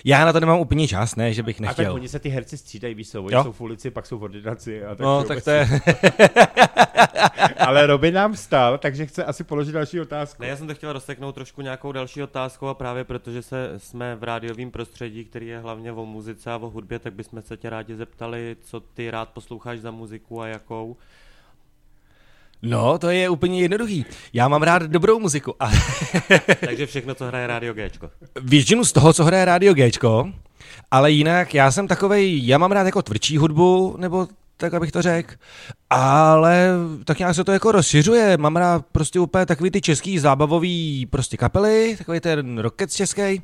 já na to nemám úplně čas, ne, že bych A tak nechtěl. oni se ty herci střídají, víš co, oni Jo. jsou v ulici, pak jsou v ordinaci. A tak No, tak to je, Ale Robin nám vstal, takže chce asi položit další otázku. Ne, já jsem to chtěl rozseknout trošku nějakou další otázkou a právě protože se, jsme v rádiovém prostředí, který je hlavně o muzice a o hudbě, tak bychom se tě rádi zeptali, co ty rád posloucháš za muziku a jakou. No, to je úplně jednoduchý. Já mám rád dobrou muziku a Takže všechno, co hraje Rádio Gčko. většinu z toho, co hraje Radio Gčko, ale jinak já jsem takovej, já mám rád jako tvrdší hudbu, nebo tak abych to řekl, ale tak nějak se to jako rozšiřuje, mám rád prostě úplně takový ty český zábavový prostě kapely, takový ten rocket český.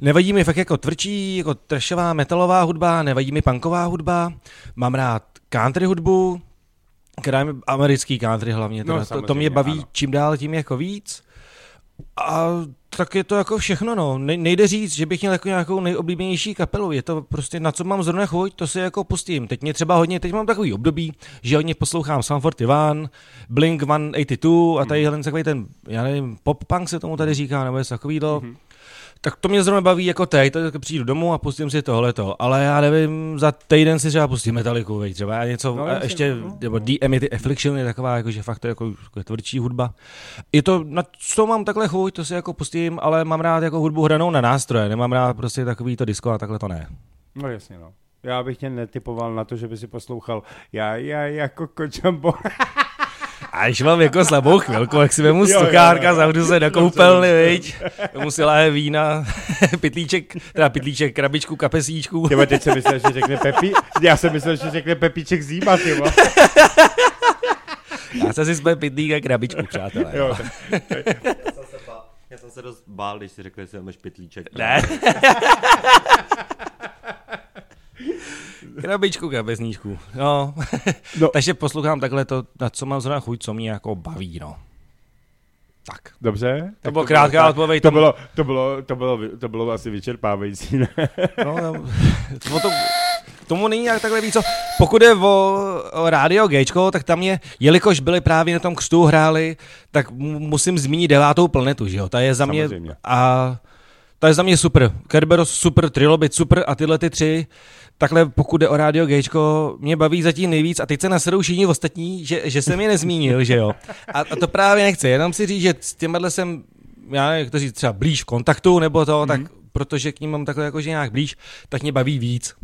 Nevadí mi fakt jako tvrdší, jako trashová metalová hudba, nevadí mi punková hudba, mám rád country hudbu, je americký country hlavně, No, teda, to, to samozřejmě, mě baví ano. čím dál tím jako víc. A tak je to jako všechno, no. Ne, nejde říct, že bych měl jako nějakou nejoblíbenější kapelu. Je to prostě na co mám zrovna chuť, to si jako pustím. Teď mě třeba hodně, teď mám takový období, že hodně poslouchám Sam 41, Blink 182 a tady mm. takový ten, já nevím, pop punk se tomu tady říká, nebo něco takovýhle. Mm. Tak to mě zrovna baví jako teď, tak přijdu domů a pustím si tohleto, ale já nevím, za týden si třeba pustím Metalliku, veď třeba a něco, No, no, a ještě, no. nebo The Amity Affliction je taková, jako, že fakt to je jako, jako tvrdší hudba. Je to, na co mám takhle chuť, to si jako pustím, ale mám rád jako hudbu hranou na nástroje, nemám rád prostě takový to disco a takhle to ne. No jasně, no. Já bych tě netypoval na to, že by si poslouchal já, já jako kočambo. A když mám jako slabou chvilku, jak si vemu stokárka, jo. zavřu se do koupelny, viď, tomu si láhe vína, pitlíček, teda pitlíček, krabičku, kapesíčku. Tyba, teď jsem myslel, že řekne Pepi, já jsem myslel, že řekne Pepíček zíma, tyba. Já se si jsme pitlík a krabičku, přátelé. Jo, no. tak, Já jsem se bál, já jsem se dost bál, když si řekl, že si máš pytlíček. Ne. Krabičku, kapesníčku. No. No. no. Takže poslouchám takhle to, na co mám zrovna chuť, co mě jako baví, no. Tak. dobře. tak byla krátká tak- odpověď, To bylo, to bylo, to bylo, to bylo asi vyčerpávající, ne? No, no, to, k tomu není nějak takhle víc. Pokud je o, o rádio Gčko, tak tam je, jelikož byli právě na tom křtu hráli, tak mu- musím zmínit devátou planetu, že jo? Ta je za mě, Samozřejmě. a ta je za mě super. Kerberos super, Trilobit super a tyhle ty tři, takhle pokud jde o rádio Gčko, mě baví zatím nejvíc a teď se nasedou všichni ostatní, že, že jsem je nezmínil, že jo? A, a to právě nechci, jenom si říct, že s těmahle jsem, já nevím, jak to říct, třeba blíž v kontaktu nebo to, mm-hmm. tak protože k ním mám takhle jakože nějak blíž, tak mě baví víc.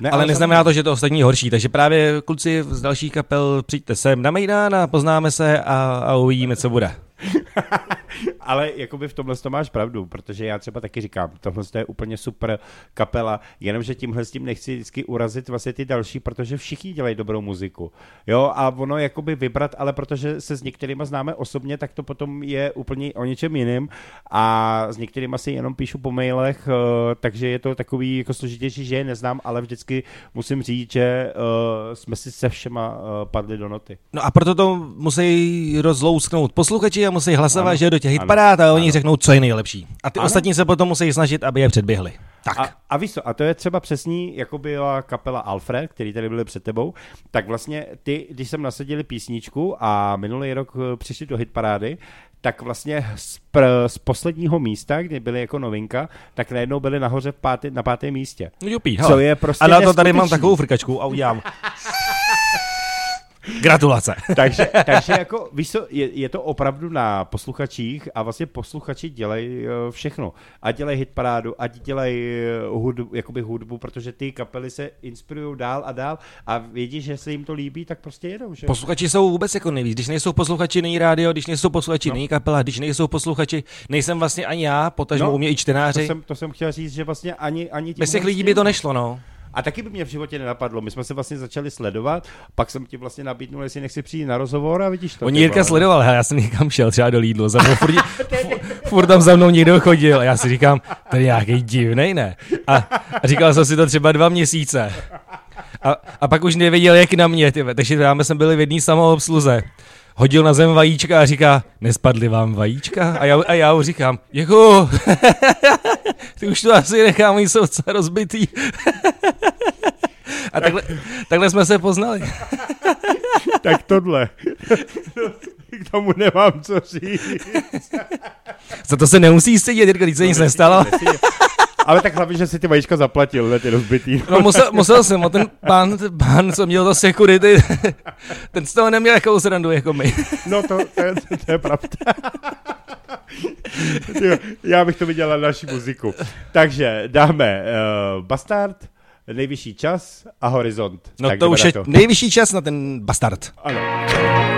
ne Ale neznamená to, že to ostatní horší, takže právě kluci z dalších kapel přijďte sem na Mejdán a poznáme se a, a uvidíme, co bude. Ale jakoby v tomhle to máš pravdu, protože já třeba taky říkám, tohle je úplně super kapela, jenomže tímhle s tím nechci vždycky urazit vlastně ty další, protože všichni dělají dobrou muziku. Jo, a ono jakoby vybrat, ale protože se s některýma známe osobně, tak to potom je úplně o něčem jiným a s některýma si jenom píšu po mailech, eh, takže je to takový jako složitější, že je neznám, ale vždycky musím říct, že eh, jsme si se všema eh, padli do noty. No a proto to musí rozlousknout posluchači a musí hlasovat, Ano, že do těch hitparád a oni ano. řeknou, co je nejlepší. A ty Ano. ostatní se potom musí snažit, aby je předběhli. Tak. A, a víš co, a to je třeba přesní, jako byla kapela Alfred, který tady byli před tebou, tak vlastně ty, když jsem nasadili písničku a minulý rok eh, přišli do hitparády, tak vlastně z, pr- z posledního místa, kdy byly jako novinka, tak najednou byli nahoře v pátý, na pátém místě. No Jupí, Co je prostě A na to tady mám takovou frkačku a udělám. Gratulace. takže, takže jako, víš co, je, je to opravdu na posluchačích a vlastně posluchači dělají eh, všechno. A dělají hitparádu, ať dělají eh, hudbu, jakoby hudbu, protože ty kapely se inspirují dál a dál a vědí, že se jim to líbí, tak prostě jedou, že? Posluchači jsou vůbec jako nejvíc. Když nejsou posluchači, není rádio, když nejsou posluchači, No. není kapela, když nejsou posluchači, nejsem vlastně ani já, potažmo No, u mě i to čtenáři. jsem, to jsem chtěl říct, že vlastně ani, ani Bez těch lidí by to nešlo, no. A taky by mě v životě nenapadlo. My jsme se vlastně začali sledovat, pak jsem ti vlastně nabídnul, jestli nechci přijít na rozhovor a vidíš to. Oni ty Jirka sledoval, já jsem někam šel, třeba do Lidlu, za mnou furt, furt, furt tam za mnou někdo chodil a já si říkám, to je nějaký divnej, ne? A, a říkal jsem si to třeba dva měsíce. A, a pak už nevěděl, jak na mě, tyve. takže dáme jsme byli v jedné samoobsluze. Hodil na zem vajíčka a říká, nespadly vám vajíčka? A já, a já mu říkám, jako, ty už to asi nechám, oni jsou docela rozbitý. A takhle, takhle jsme se poznali. Tak tohle. K tomu nemám co říct. Za to se nemusí stydět, Jirko, když se nic nestalo. Ale tak hlavně, že si ty vajíčka zaplatil, ne ty rozbitý. No musel, musel jsem, a ten pán, ten pán, co měl to security, ten z toho neměl jakou srandu jako my. No to, to, je, to je pravda. Já bych to viděl na naši muziku. Takže dáme uh, Bastard, nejvyšší čas a Horizont. No tak to už je nejvyšší čas na ten bastard. Ano.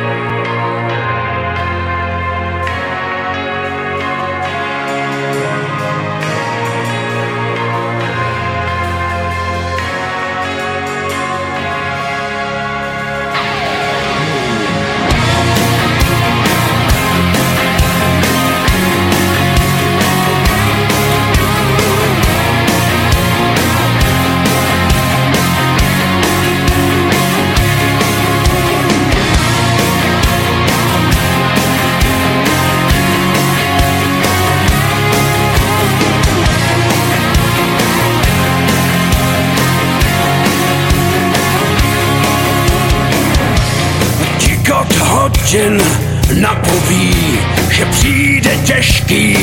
Přijde těžký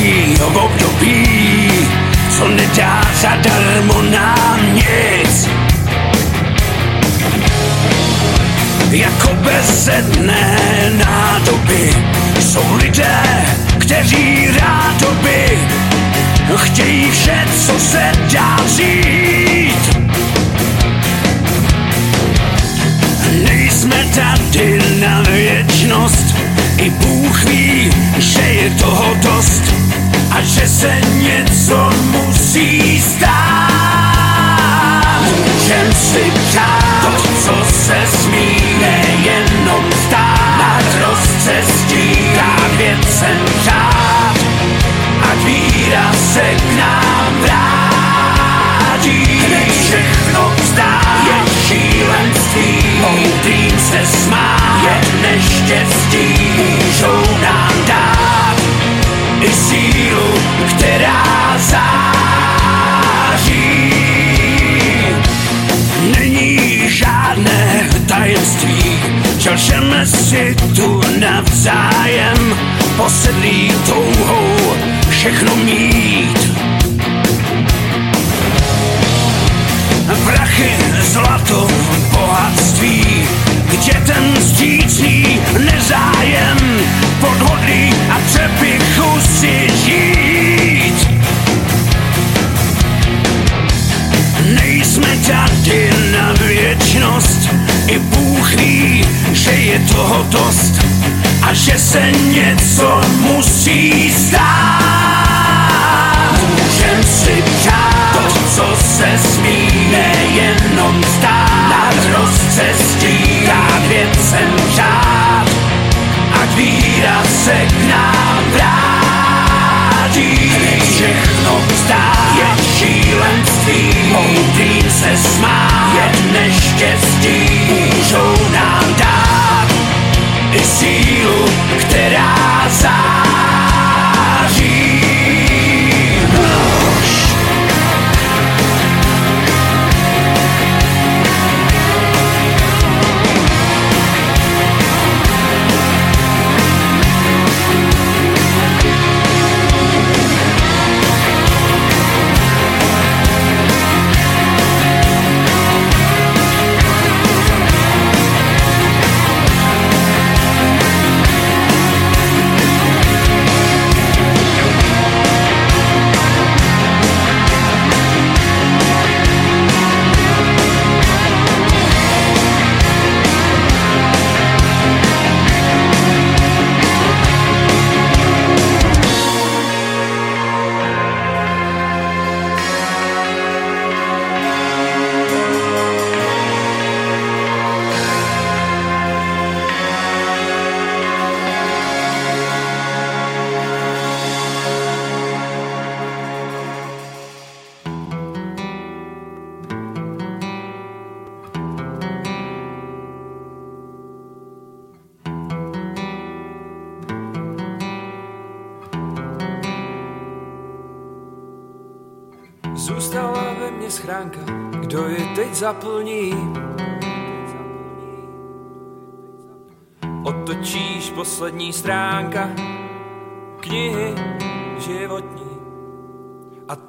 období, co nedá zadarmo nám nic. Jako bezedné nádoby jsou lidé, kteří rádoby chtějí vše, co se dá vzít. Nejsme tady na věčnost, i Bůh ví, že je toho dost a že se něco musí stát. Můžem si přát to, co se smí, nejenom stát na rozcestí, dát věcem řád, ať víra se k nám vrátí. Hned všechno vzdá, je šílenství, moudrým se smát, je neštěstí, můžou nám dát i sílu, která září. Není žádné tajemství, že lžeme si tu navzájem, posedlí touhou všechno mít. Nezájem podhodlí a přepichu si žít. Nejsme tady na věčnost, i Bůh ví, že je toho dost a že se něco musí stát. Můžem si přát to, co se smí, nejenom stát na rozcestí, moudrým se smát, je neštěstí, můžou nám dát i sílu, která září.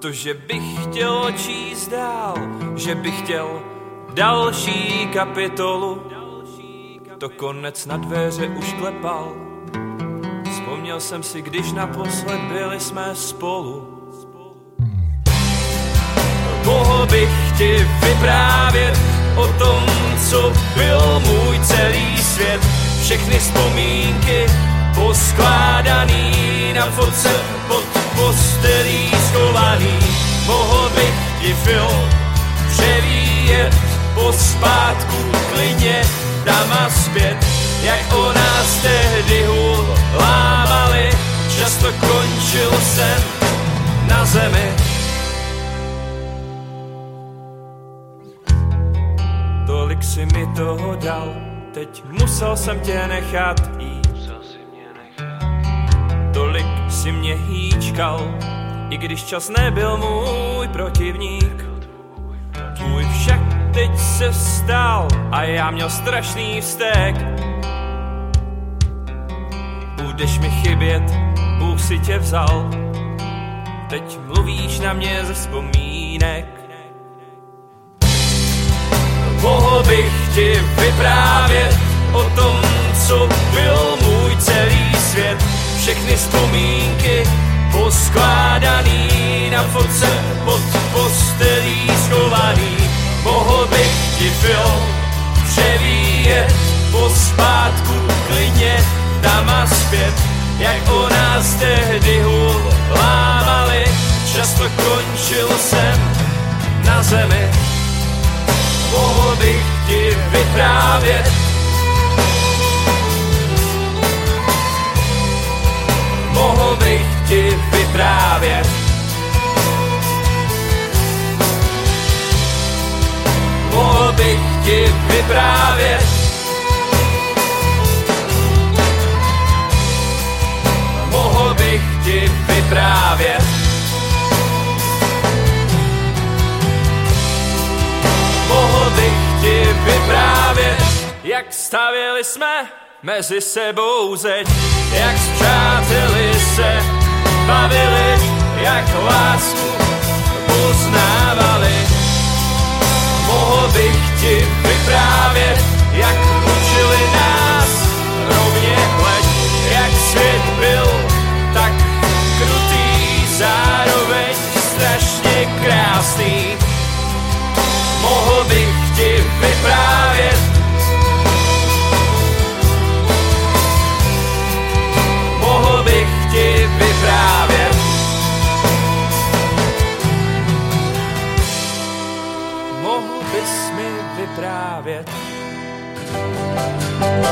A to, že bych chtěl číst dál, že bych chtěl další kapitolu, to konec na dveře už klepal. Vzpomněl jsem si, když naposled byli jsme spolu. Mohl bych ti vyprávět o tom, co byl můj celý svět. Všechny vzpomínky poskládaný na fotce pod postelí schovaný. Mohl bych ti film převíjet pospátku klidně tam a zpět, jak o nás tehdy hůl lámali. Často končil jsem na zemi. Tolik si mi toho dal, teď musel jsem tě nechat jít. Tolik si mě hýčkal, i když čas nebyl můj protivník. Tvůj však teď se vstal a já měl strašný vztek. Budeš mi chybět, Bůh si tě vzal, teď mluvíš na mě ze vzpomínek. Mohl bych ti vyprávět o tom, co byl můj celý svět. Všechny vzpomínky poskládaný na fotce pod postelí schovaný. Mohl bych ti film převíjet pospátku klidně tam a zpět, jak o nás tehdy hůl lámali. Často končil jsem na zemi mohl bych ti vyprávět. Ti vyprávět. Mohl bych ti vyprávět. Mohl bych ti vyprávět. mohl bych ti vyprávět, jak stavěli jsme mezi sebou zeď, jak s přáteli se bavili, jak lásku poznávali. Mohl bych ti vyprávět, jak učili nás rovně hleď, jak svět byl tak krutý, zároveň strašně krásný mohl bych ti vyprávět. Música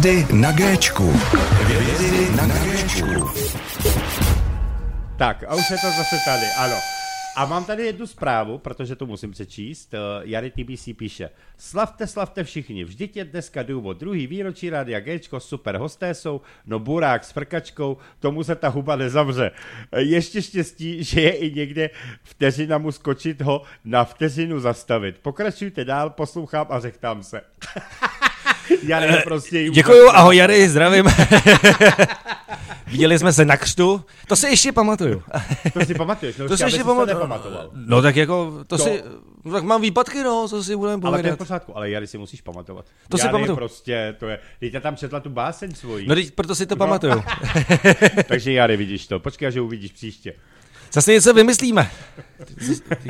Hvězdy na Géčku. Hvězdy na Géčku. Tak, a už je to zase tady, ano. A mám tady jednu zprávu, protože to musím přečíst. Eh, Jary TBC píše. Slavte, slavte všichni, vždyť je dneska důvod. Druhý výročí Rádia Gčko, super hosté jsou, no burák s frkačkou, tomu se ta huba nezavře. Eh, Ještě štěstí, že je i někde vteřina mu skočit ho na vteřinu zastavit. Pokračujte dál, poslouchám a řechtám se. Jary je prostě... Děkuju, ahoj Jary, zdravím. Viděli jsme se na křtu, to si ještě pamatuju. To si pamatuješ, no To si ještě pamatuju. No tak jako, to, To- si, no, tak mám výpadky, no, co si budeme Ale to je v pořádku, ale Jary si musíš pamatovat. To si Jary pamatuju. prostě, to je, teď já tam četla tu báseň svoji. No teď proto si to pamatuju. Takže Jary, vidíš to. Počkej, až ho uvidíš příště. Zase něco vymyslíme.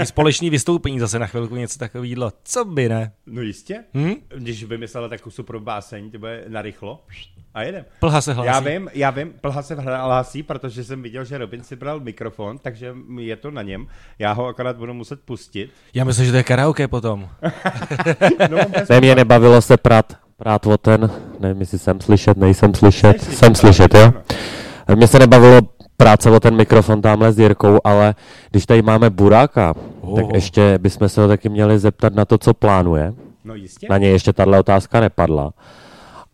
Společný vystoupení zase na chvilku, něco takového. Co by ne? No jistě. Hm? Když vymyslela takovou super báseň, to bude narychlo. A jedem. Plha se hlásí. Já vím, já vím, Plha se hlásí, protože jsem viděl, že Robin si bral mikrofon, takže je to na něm. Já ho akorát budu muset pustit. Já myslím, že to je karaoke potom. No, Ne, mě nebavilo se prát, prát o ten, nevím, jestli jsem slyšet, nejsem slyšet, jsem slyšet, jo. Mně se nebavilo práce o ten mikrofon tamhle s Jirkou, ale když tady máme Buráka, Oh. tak ještě bychom se ho taky měli zeptat na to, co plánuje. No jistě. Na něj ještě tahle otázka nepadla.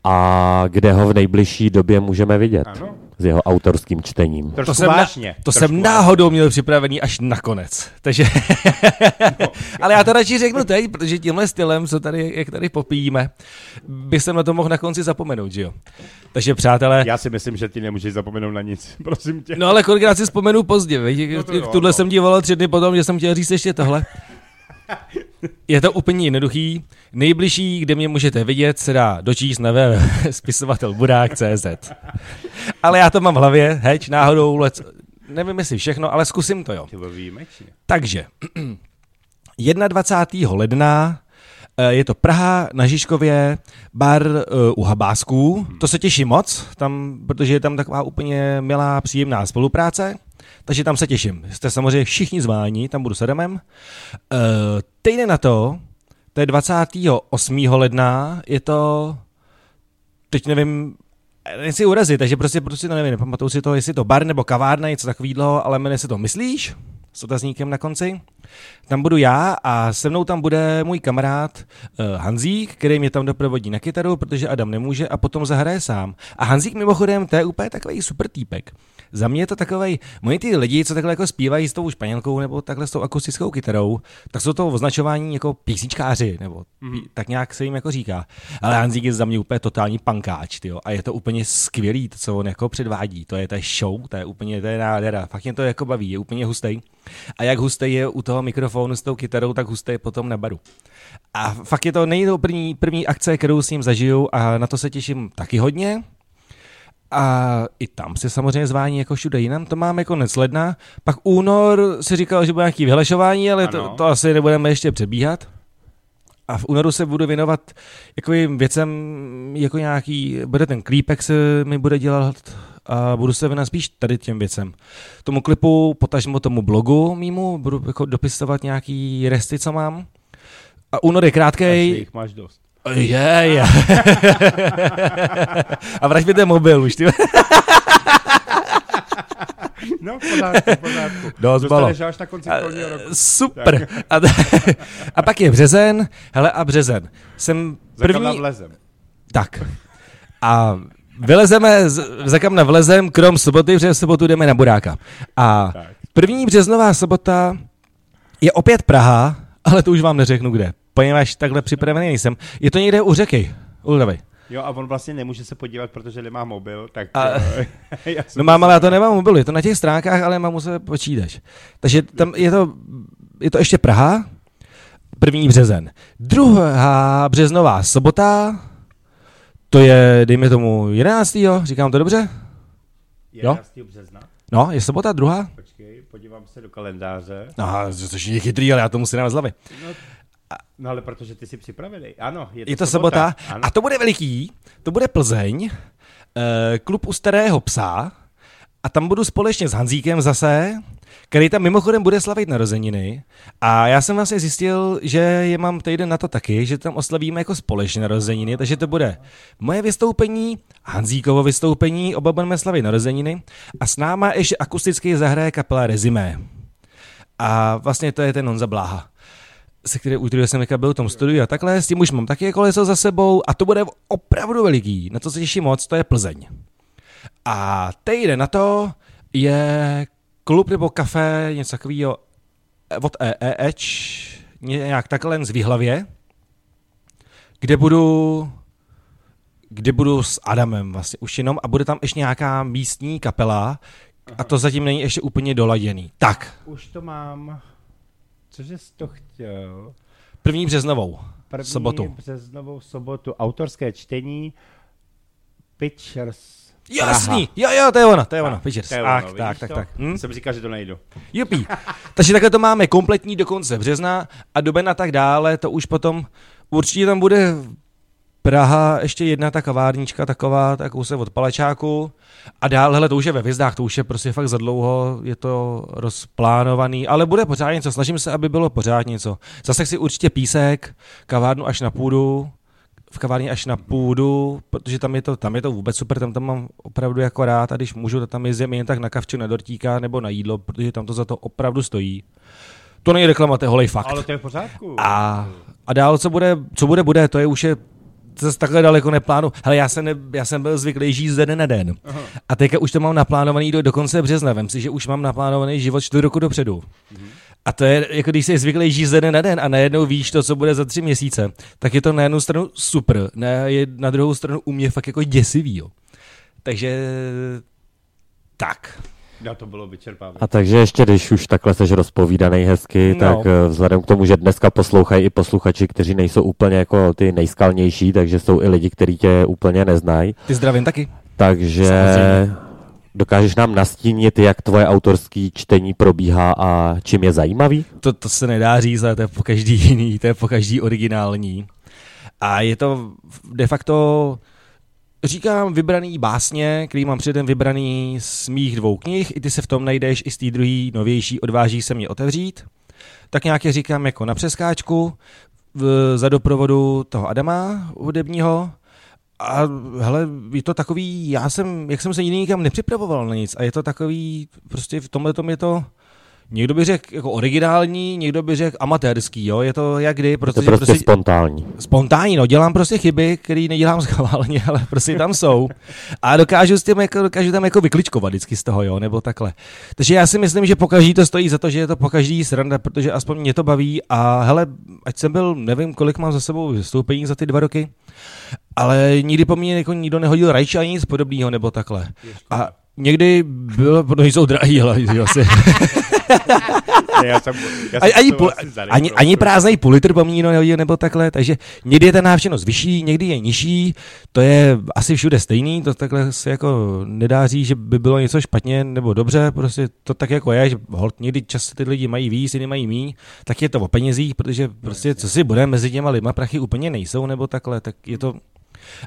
A kde ho v nejbližší době můžeme vidět Ano. S jeho autorským čtením. To jsem, na, vážně. to trošku jsem náhodou měl připravený až nakonec. Takže, ale já to radši řeknu teď, protože tímhle stylem, co tady, jak tady popíjíme, bych jsem na to mohl na konci zapomenout, že jo. Takže přátelé, Já si myslím, že ty nemůžeš zapomenout na nic, prosím tě. no ale kolikrát si vzpomenu pozdě, veď? No to No Tuhle no. jsem volal tři dny potom, že jsem chtěl říct ještě tohle. Je to úplně jednoduchý. Nejbližší, kde mě můžete vidět, se dá dočíst na web spisovatelburák.cz. Ale já to mám v hlavě, heč, náhodou, lec, nevím jestli všechno, ale zkusím to, jo. Takže, 21. ledna eh, je to Praha na Žižkově, bar eh, u Habásků. To se těším moc, tam, protože je tam taková úplně milá, příjemná spolupráce. Takže tam se těším. Jste samozřejmě všichni zváni, tam budu s Adamem. Týden na to, to je 28. ledna, je to, teď nevím, nechci urazit, takže prostě, prostě to nevím, nepamatuju si to, jestli je to bar nebo kavárna, něco takového, ale jmenuje se to Myslíš? S otazníkem na konci. Tam budu já a se mnou tam bude můj kamarád uh, Hanzík, který mě tam doprovodí na kytaru, protože Adam nemůže a potom zahraje sám. A Hanzík mimochodem, to je úplně takový super týpek. Za mě je to takový, moji ty lidi, co takhle jako zpívají s tou španělkou nebo takhle s tou akustickou kytarou, tak jsou to označování jako písničkáři, nebo mm. tak nějak se jim jako říká. Ale Hanzík je za mě úplně totální pankáč, tyjo, a je to úplně skvělý, to, co on jako předvádí. To je, je show, to je úplně, to je nádhera. Fakt mě to jako baví, je úplně hustý. A jak hustý je u toho mikrofonu s tou kytarou, tak hustý je potom na baru. A fakt je to nejde první, první akce, kterou s ním zažiju a na to se těším taky hodně. A i tam se samozřejmě zvání jako všude jinam, to máme konec ledna. Pak únor si říkal, že bude nějaký vyhlašování, ale to, Ano. to asi nebudeme ještě přebíhat. A v únoru se budu věnovat takovým věcem, jako nějaký, bude ten klípek se mi bude dělat a budu se věnovat spíš tady těm věcem. Tomu klipu, potažmo tomu blogu mýmu, budu jako dopisovat nějaký resty, co mám. A únor je jich máš dost. Je, je. A vrať mi ten mobil už, ty. No, v pořádku, v pořádku. Dost balo. Až na konci školního roku. Super. A, a pak je březen, hele a březen. Jsem První... vlezem. tak. A vylezeme, z- za kam vlezem, krom soboty, protože v sobotu jdeme na Buráka. A Tak. první březnová sobota je opět Praha, ale to už vám neřeknu kde, poněvadž takhle připravený nejsem. Je to někde u řeky, u Vltavy. Jo, a on vlastně nemůže se podívat, protože nemá mobil, tak... A- eh, já No mám, ale já to nemám mobilu, je to na těch stránkách, ale mám se počítač. Takže tam je to, je to ještě Praha, první březen. Druhá březnová sobota, to je, dejme tomu, 11. říkám to dobře? 11. března. No, je sobota druhá? Počkej, podívám se do kalendáře. No, což je chytrý, ale já to musím dát z hlavy. No ale protože ty jsi připravený. Ano, je to, Je to sobota. Ano. A to bude veliký, to bude Plzeň, eh, klub u starého psa a tam budu společně s Hanzíkem zase který tam mimochodem bude slavit narozeniny. A já jsem vlastně zjistil, že je mám týden na to taky, že tam oslavíme jako společně narozeniny, takže to bude moje vystoupení, Hanzíkovo vystoupení, oba budeme slavit narozeniny a s náma ještě akusticky zahraje kapela Rezimé. A vlastně to je ten Honza Bláha se který, u kterého jsem byl v tom studiu a takhle, s tím už mám taky koleso za sebou a to bude opravdu veliký. Na to se těším moc, to je Plzeň. A týden na to je klub nebo kafe, něco takového od EEČ, nějak takhle z Výhlavě, kde budu kde budu s Adamem vlastně už jenom a bude tam ještě nějaká místní kapela a to zatím není ještě úplně doladěný. Tak. Už to mám. Cože jsi to chtěl? První březnovou. První sobotu. březnovou sobotu. Autorské čtení Pitchers Jasný, jo, jo, to je ono, to je ono, Pitchers. Tak, ono, tak, tak, to? tak. Hm? Jsem říkal, že to nejdu. Jupí. Takže takhle to máme kompletní do konce března a duben a tak dále, to už potom určitě tam bude Praha, ještě jedna ta kavárnička taková, tak se od Palečáku a dál, hele, to už je ve Vizdách, to už je prostě fakt za dlouho, je to rozplánovaný, ale bude pořád něco, snažím se, aby bylo pořád něco. Zase si určitě písek, kavárnu až na půdu, v kavárně až na půdu, protože tam je to, tam je to vůbec super, tam, tam mám opravdu jako rád a když můžu, tak tam jezdím jen tak na kavču, na dortíka nebo na jídlo, protože tam to za to opravdu stojí. To není reklama, to je holej fakt. Ale to je v pořádku. A, a dál, co bude, co bude, bude, to je už je zase takhle daleko neplánu. Hele, já jsem, ne, já jsem byl zvyklý žít z den na den. Aha. A teďka už to mám naplánovaný do, do konce března. Vem si, že už mám naplánovaný život čtvrt roku dopředu. Mhm. A to je, jako když jsi zvyklý žít z den na den a najednou víš to, co bude za tři měsíce, tak je to na jednu stranu super, na, je, na druhou stranu u mě fakt jako děsivý. Jo. Takže tak. No to bylo vyčerpávající. A takže ještě, když už takhle seš rozpovídaný hezky, No. tak eh, vzhledem k tomu, že dneska poslouchají i posluchači, kteří nejsou úplně jako ty nejskalnější, takže jsou i lidi, kteří tě úplně neznají, Ty zdravím taky. takže Samozřejmě. dokážeš nám nastínit, jak tvoje autorský čtení probíhá a čím je zajímavý? To, to se nedá říct, ale to je po každý jiný, to je po každý originální. A je to de facto, říkám, vybraný básně, který mám předem vybraný z mých dvou knih, i ty se v tom najdeš, i z té druhé novější odváží se mě otevřít. Tak nějak je říkám jako na přeskáčku, v, za doprovodu toho Adama hudebního. A hele, je to takový, já jsem, jak jsem se jiný nikam nepřipravoval na nic a je to takový, prostě v tomhle tom je to, někdo by řekl jako originální, někdo by řekl amatérský, jo, je to jak kdy, Je to protože prostě, prostě spontánní. spontánní, no, dělám prostě chyby, které nedělám schválně, ale prostě tam jsou. A dokážu s tím jako, dokážu tam jako vykličkovat vždycky z toho, jo, nebo takhle. Takže já si myslím, že po každý to stojí za to, že je to po každý sranda, protože aspoň mě to baví a hele, ať jsem byl, nevím, kolik mám za sebou vystoupení za ty dva roky, ale nikdy po mně jako nikdo nehodil rajče ani nic podobného, nebo takhle. A někdy bylo, protože jsou drahý, ale jo, si. Ne, já jsem, já Ani, jsem ani, to půl, asi zanechal. ani, ani prázdný půl litr po mně nikdo nehodil, nebo takhle, takže někdy je ta návštěvnost vyšší, někdy je nižší, to je asi všude stejný, to takhle se jako nedá říct, že by bylo něco špatně nebo dobře, prostě to tak jako je, že hold, někdy často ty lidi mají víc, jiný mají míň, tak je to o penězích, protože prostě co si bude mezi těma lidma prachy úplně nejsou, nebo takhle, tak je to,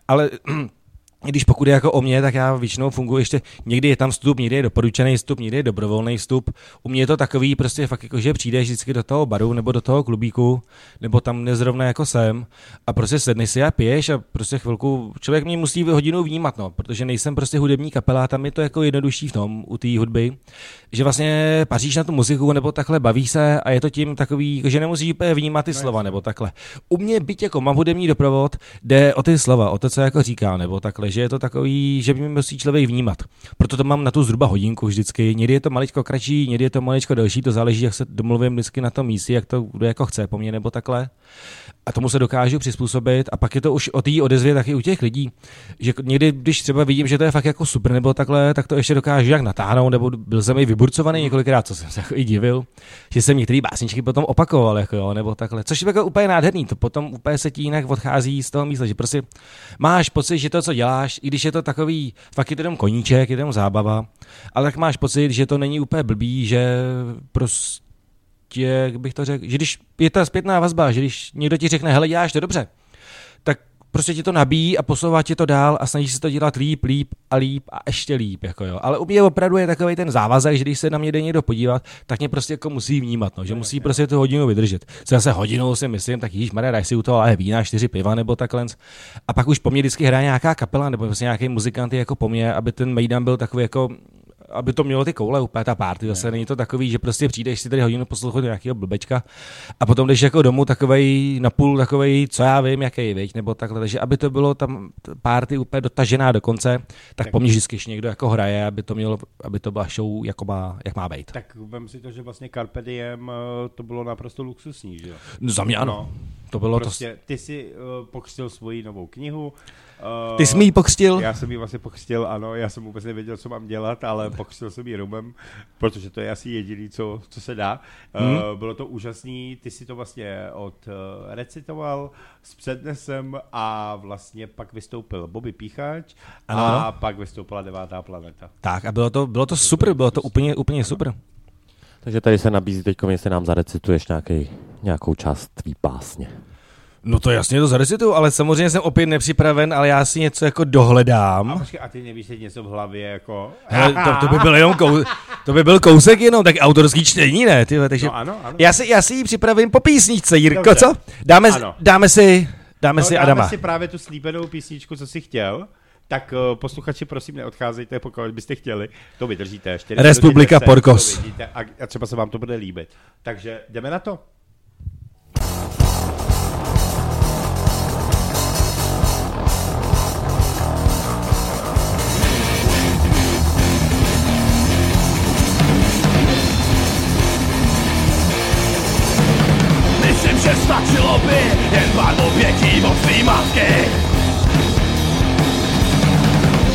ale když pokud je jako o mě, tak já většinou funguji ještě, někdy je tam vstup, někdy je doporučený vstup, někdy je dobrovolný vstup. U mě je to takový prostě fakt jako, že přijdeš vždycky do toho baru nebo do toho klubíku, nebo tam nezrovna jako jsem a prostě sedneš si a piješ a prostě chvilku, člověk mě musí hodinu vnímat, no, protože nejsem prostě hudební kapela, tam je to jako jednodušší v tom, u té hudby, že vlastně paříš na tu muziku nebo takhle bavíš se a je to tím takový, jako, že nemusíš úplně vnímat ty slova nebo takhle. U mě byť jako mám hudební doprovod, jde o ty slova, o to, co jako říká, nebo takhle, že je to takový, že by musí člověk vnímat. Proto to mám na tu zhruba hodinku vždycky. Někdy je to maličko kratší, někdy je to maličko delší, to záleží, jak se domluvím vždycky na tom místě, jak to kdo jako chce po mně nebo takhle. A tomu se dokážu přizpůsobit. A pak je to už o té odezvě taky u těch lidí, že někdy, když třeba vidím, že to je fakt jako super nebo takhle, tak to ještě dokážu jak natáhnout, nebo byl jsem i vyburcovaný několikrát, co jsem se jako i divil, že jsem některé básničky potom opakoval, jako jo, nebo takhle. Což je jako úplně nádherný, to potom úplně se ti jinak odchází z toho místa, že prostě máš pocit, že to, co děláš, i když je to takový, fakt je to jenom koníček, je to jenom zábava, ale tak máš pocit, že to není úplně blbý, že prostě jak bych to řekl, že když je ta zpětná vazba, že když někdo ti řekne, hele, děláš to dobře, tak prostě ti to nabíjí a posouvá ti to dál a snaží se to dělat líp, líp a líp a ještě líp, jako jo. Ale u mě opravdu je takový ten závazek, že když se na mě jde někdo podívat, tak mě prostě jako musí vnímat, no, že musí prostě tu hodinu vydržet. Co zase hodinou si myslím, tak již Maria, daj si u toho ale vína, čtyři piva nebo takhle. A pak už po mně vždycky hraje nějaká kapela nebo prostě nějaký muzikant jako po mně, aby ten Mejdan byl takový jako aby to mělo ty koule úplně ta party. Zase není to takový, že prostě přijdeš si tady hodinu poslouchat nějakého blbečka a potom jdeš jako domů takovej napůl takovej, co já vím, jaký viď, nebo takhle. Takže aby to bylo tam party úplně dotažená do konce, tak, tak. po mně vždycky když někdo jako hraje, aby to mělo, aby to byla show, jako má, jak má být. Tak vem si to, že vlastně Carpe Diem eh, to bylo naprosto luxusní, že jo? No, za mě ano. No. To bylo prostě, to... Ty si uh, pokřtil svoji novou knihu, Uh, Ty jsi mi ji pokřtil? Já jsem ji vlastně pokřtil, ano, já jsem vůbec nevěděl, co mám dělat, ale pokřtil jsem ji rumem, protože to je asi jediný, co, co se dá. Hmm. Uh, bylo to úžasný, ty si to vlastně od uh, recitoval s přednesem a vlastně pak vystoupil Bobby Píchač ano. a pak vystoupila devátá planeta. Tak a bylo to, bylo to super, bylo to úplně, úplně super. Takže tady se nabízí teď, jestli nám zarecituješ nějaký, nějakou část tvý pásně. No to jasně to zarecituju, ale samozřejmě jsem opět nepřipraven, ale já si něco jako dohledám. A, počkej, a ty nevíš teď něco v hlavě jako... Hele, to, to, by byl jenom kou, to by byl kousek jenom, tak autorský čtení, ne? Ty, takže no, ano, ano. Já, si, já si ji připravím po písničce, Jirko, Dobře. co? Dáme, ano. dáme si, dáme no, si Adama. Dáme si právě tu slíbenou písničku, co jsi chtěl. Tak uh, posluchači, prosím, neodcházejte, pokud byste chtěli. To vydržíte. Republika Porkos. A, a třeba se vám to bude líbit. Takže jdeme na to. Stačilo by jen pár obětí od svý matky.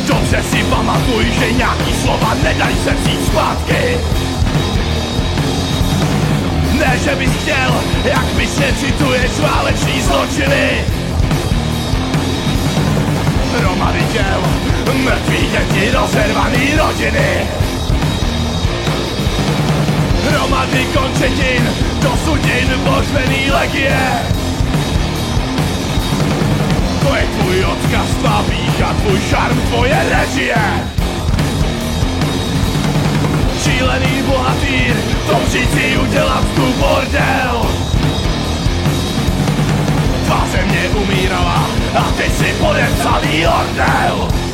Dobře si pamatuj, že nějaký slova nedají se vzít zpátky. Ne, že bys chtěl, jak bys necituješ váleční zločiny. Hromady těl, mrtvý děti, rozervaný rodiny Hromady končetin, do sudin božvený legie. To je tvůj odkaz, tvá pícha, tvůj šarm, tvoje režie. Šílený bohatýr, touží si udělat tu bordel. Tvá země umírala a ty si podepsaný ordel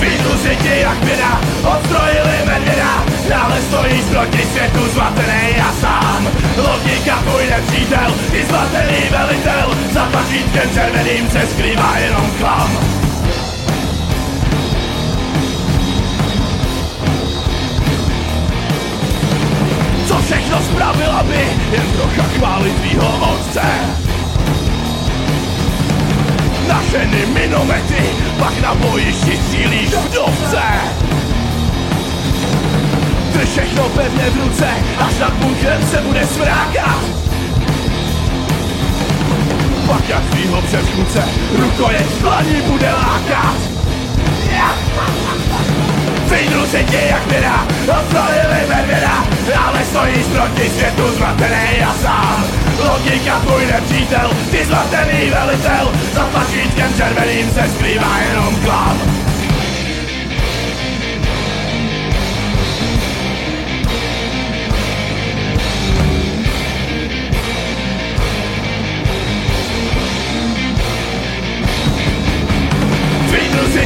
Vytluři ti jak běda, odstrojili medvěda. Dále stojíš proti světu zmatený a sám. Logika tvůj nepřítel, ty zmatený velitel. Za pařítkem červeným se skrývá jenom klam. Co všechno spravila by jen trocha chvály tvýho otce Našeny minomety, pak na bojišti cílíš vdovce Drž všechno pevně v ruce, až nad bunkrem se bude svrákat Pak jak svýho předchůdce, rukojeť dlaní bude lákat se tě jak věda, odstrojili medvěda Ale stojíš proti světu zmatený a sám. Logika tvůj nepřítel, ty zmatený velitel Za tlačítkem červeným se skrývá jenom klam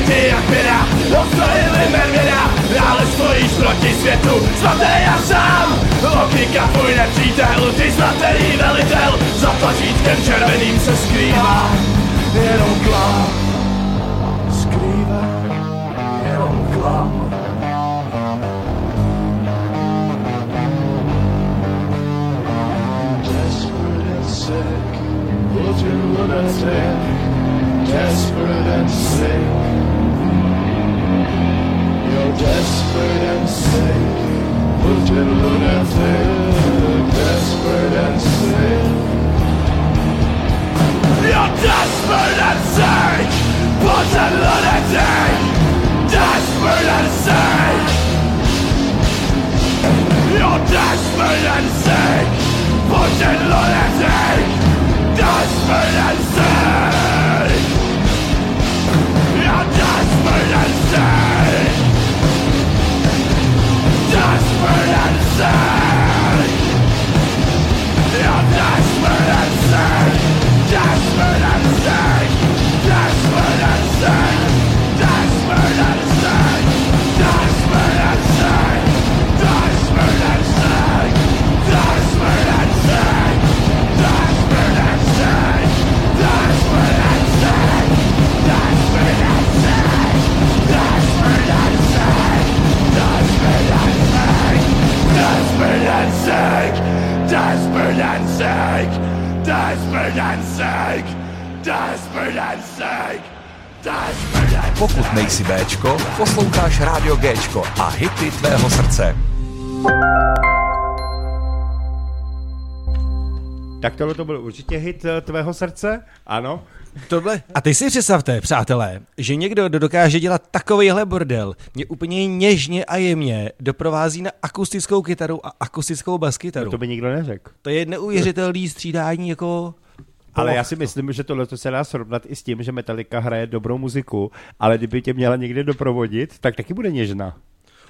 světě jak běda Dostojili medvěda, ale stojíš proti světu Svatý a sám, logika tvůj nepřítel Ty zlatený velitel, za tlačítkem červeným se skrývá. Jenom klam, skrývá. Jenom klam. Desperate and sick, desperate and sick. Desperate and sick, Putin lunatic, desperate and sick. You're desperate and sick, Putin lunatic, desperate and sick. You're desperate and sick, Putin lunatic, desperate and sick. Posloucháš Rádio Gčko a hity tvého srdce. Tak tohle to byl určitě hit eh, tvého srdce, ano. Tohle. A ty si představte, přátelé, že někdo, kdo dokáže dělat takovýhle bordel, mě úplně něžně a jemně doprovází na akustickou kytaru a akustickou baskytaru. No to by nikdo neřekl. To je neuvěřitelný střídání jako... Ale já si myslím, že tohle se dá srovnat i s tím, že Metallica hraje dobrou muziku, ale kdyby tě měla někde doprovodit, tak taky bude něžná.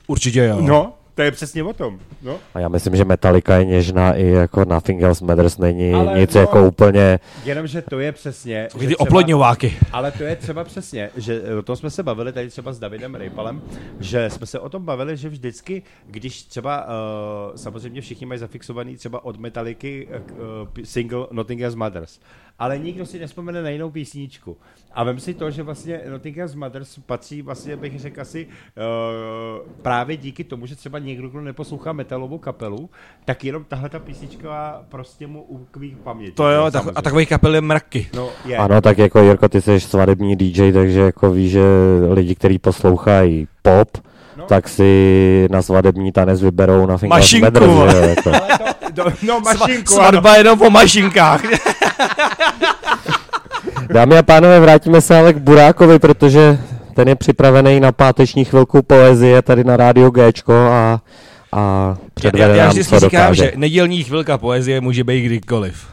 Určitě jo. No, to je přesně o tom. No. A já myslím, že Metallica je něžná i jako Nothing Else Matters není Ale nic no- jako úplně... Jenomže to je přesně... Že ty oplodňováky. Ale to je třeba přesně, že o tom jsme se bavili tady třeba s Davidem Rejpalem, že jsme se o tom bavili, že vždycky, když třeba uh, samozřejmě všichni mají zafixovaný třeba od Metalliky uh, single Nothing Else Matters, ale nikdo si nespomene na jinou písničku. A vem si to, že vlastně Nothing Else Matters patří vlastně, bych řekl asi, uh, právě díky tomu, že třeba někdo, kdo neposlouchá metalovou kapelu, tak jenom tahle ta písnička prostě mu ukví paměť. To jo, tak, a takový kapel je mraky. No, je. Ano, tak jako Jirko, ty jsi svadební DJ, takže jako víš, že lidi, kteří poslouchají pop, No. tak si na svadební tanec vyberou na Mašinku, vole. že jako. Do, no, mašinku, ano. Svatba jenom po mašinkách. Dámy a pánové, vrátíme se ale k Burákovi, protože ten je připravený na páteční chvilku poezie tady na rádio Gčko a, a já, předvede já, já nám, vždycky co říkám, dokáže. že nedělní chvilka poezie může být kdykoliv.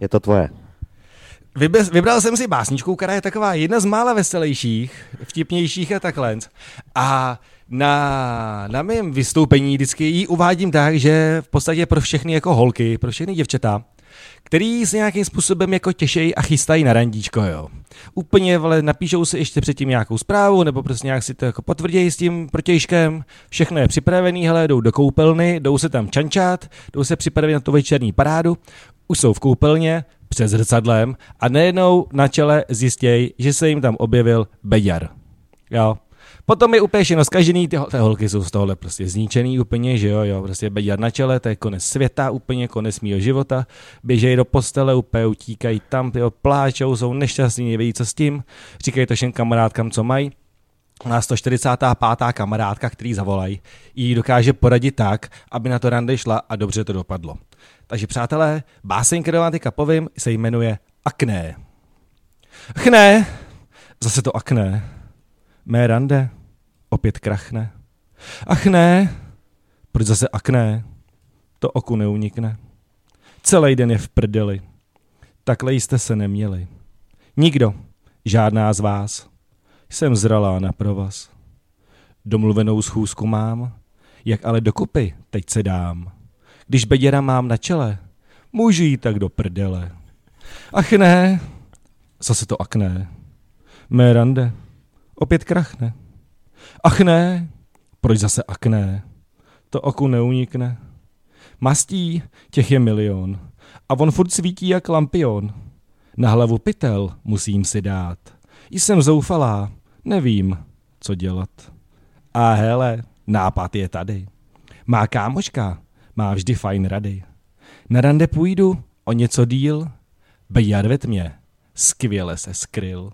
Je to tvoje. Vybral jsem si básničku, která je taková jedna z mála veselějších, vtipnějších a takhle. A na, na mém vystoupení vždycky ji uvádím tak, že v podstatě pro všechny jako holky, pro všechny děvčata, který se nějakým způsobem jako těšejí a chystají na randíčko, jo. Úplně, ale napíšou si ještě předtím nějakou zprávu, nebo prostě nějak si to jako potvrdějí s tím protějškem, všechno je připravený, hele, jdou do koupelny, jdou se tam čančat, jdou se připravit na tu večerní parádu, už jsou v koupelně, před zrcadlem a nejednou na čele zjistějí, že se jim tam objevil beďar. Jo. Potom je úplně všechno zkažený, ty, ty holky jsou z tohohle prostě zničený úplně, že jo, jo, prostě beďar na čele, to je konec světa, úplně konec mýho života, běžejí do postele, úplně utíkají tam, ty pláčou, jsou nešťastní, nevědí co s tím, říkají to všem kamarádkám, co mají, a 145. kamarádka, který zavolají, jí dokáže poradit tak, aby na to rande šla a dobře to dopadlo. Takže přátelé, báseň, kterou mám teďka povím, se jmenuje Akné. Chné, zase to akné. Mé rande, opět krachne. Ach ne, proč zase akné? To oku neunikne. Celý den je v prdeli. Takhle jste se neměli. Nikdo, žádná z vás. Jsem zralá na provaz. Domluvenou schůzku mám, jak ale dokupy teď se dám. Když beděra mám na čele, můžu jít tak do prdele. Ach ne, zase to akné. Mé rande, opět krachne. Ach ne, proč zase akné? To oku neunikne. Mastí, těch je milion. A on furt svítí jak lampion. Na hlavu pytel musím si dát. Jsem zoufalá, nevím, co dělat. A hele, nápad je tady. Má kámoška, má vždy fajn rady. Na rande půjdu, o něco díl, bejar ve tmě, skvěle se skryl.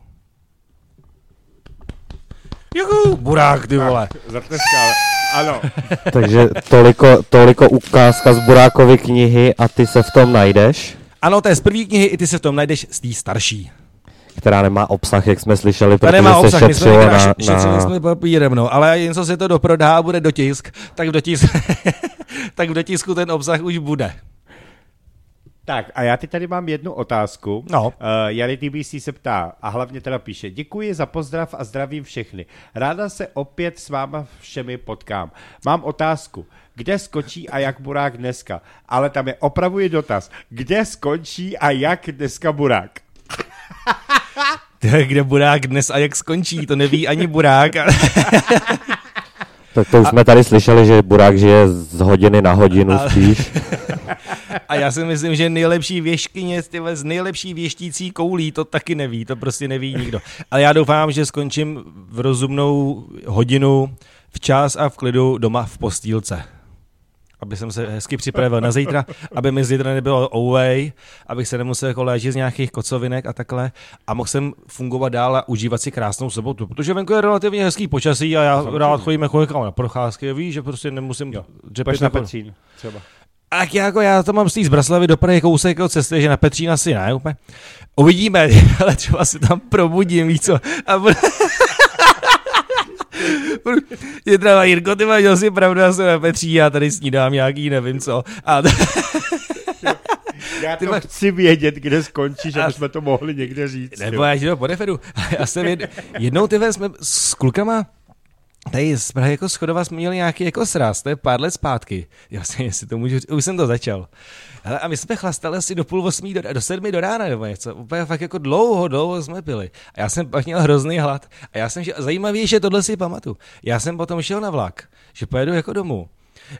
Juhu, burák, ty vole. Zatleskal. Ano. Takže toliko, toliko ukázka z Burákovy knihy a ty se v tom najdeš, Ano, to je z první knihy, i ty se v tom najdeš z té starší. která nemá obsah, jak jsme slyšeli, To protože nemá se obsah, my jsme šetřilo na, še- šetřili na... jsme papírem, no, ale něco se to doprodá a bude dotisk, tak v, dotisk, tak v dotisku ten obsah už bude. Tak a já teď tady mám jednu otázku. No. Uh, Jary TBC se ptá a hlavně teda píše, děkuji za pozdrav a zdravím všechny. Ráda se opět s váma všemi potkám. Mám otázku, kde skočí a jak Burák dneska? Ale tam je opravuji dotaz, kde skončí a jak dneska Burák? Kde burák dnes a jak skončí, to neví ani burák. Tak to už jsme tady slyšeli, že Burák žije z hodiny na hodinu spíš. A já si myslím, že nejlepší věškyně z tyhle, z nejlepší věštící koulí to taky neví, to prostě neví nikdo. Ale já doufám, že skončím v rozumnou hodinu, včas a v klidu doma v postýlce. aby jsem se hezky připravil na zítra, aby mi zítra nebylo away, abych se nemusel jako léčit z nějakých kocovinek a takhle a mohl jsem fungovat dál a užívat si krásnou sobotu, protože venku je relativně hezký počasí a já rád chodím jako na procházky, víš, že prostě nemusím dřepit na Petřín třeba. Tak jako já to mám z Braslavy do Prahy kousek od cesty, že na Petřín asi ne úplně. Uvidíme, ale třeba se tam probudím, víš co. A bude... Je třeba Jirko, ty máš asi pravdu, já jsem na Petří, já tady snídám nějaký, nevím co. A Já Ty to chci vědět, kde skončíš, A- aby jsme to mohli někde říct. nebo jo. já ti to podeferu. Já jsem jed... jednou ty vole, jsme s klukama Tady z Prahy jako schodova jsme měli nějaký jako sraz, to je pár let zpátky. Vlastně, jestli to můžu už jsem to začal. Hele, a my jsme chlastali asi do půl osmí, do, do sedmi do rána nebo něco. Úplně fakt jako dlouho, dlouho jsme pili. A já jsem pak měl hrozný hlad. A já jsem, šel, zajímavý, že tohle si pamatuju. Já jsem potom šel na vlak, že pojedu jako domů.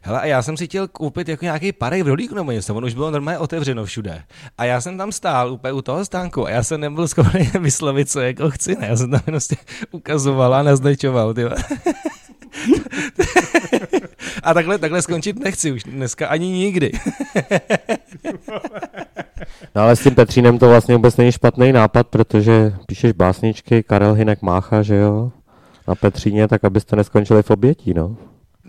Hele, a já jsem si chtěl koupit jako nějaký parek v rolíku nebo něco, on už bylo normálně otevřeno všude. A já jsem tam stál úplně u toho stánku a já jsem nebyl schopný vyslovit, co jako chci, ne? Já jsem tam prostě ukazoval a naznačoval. A takhle, takhle skončit nechci už dneska ani nikdy. No ale s tím Petřínem to vlastně vůbec není špatný nápad, protože píšeš básničky, Karel Hinek mácha, že jo? Na Petříně, tak abyste neskončili v obětí, no.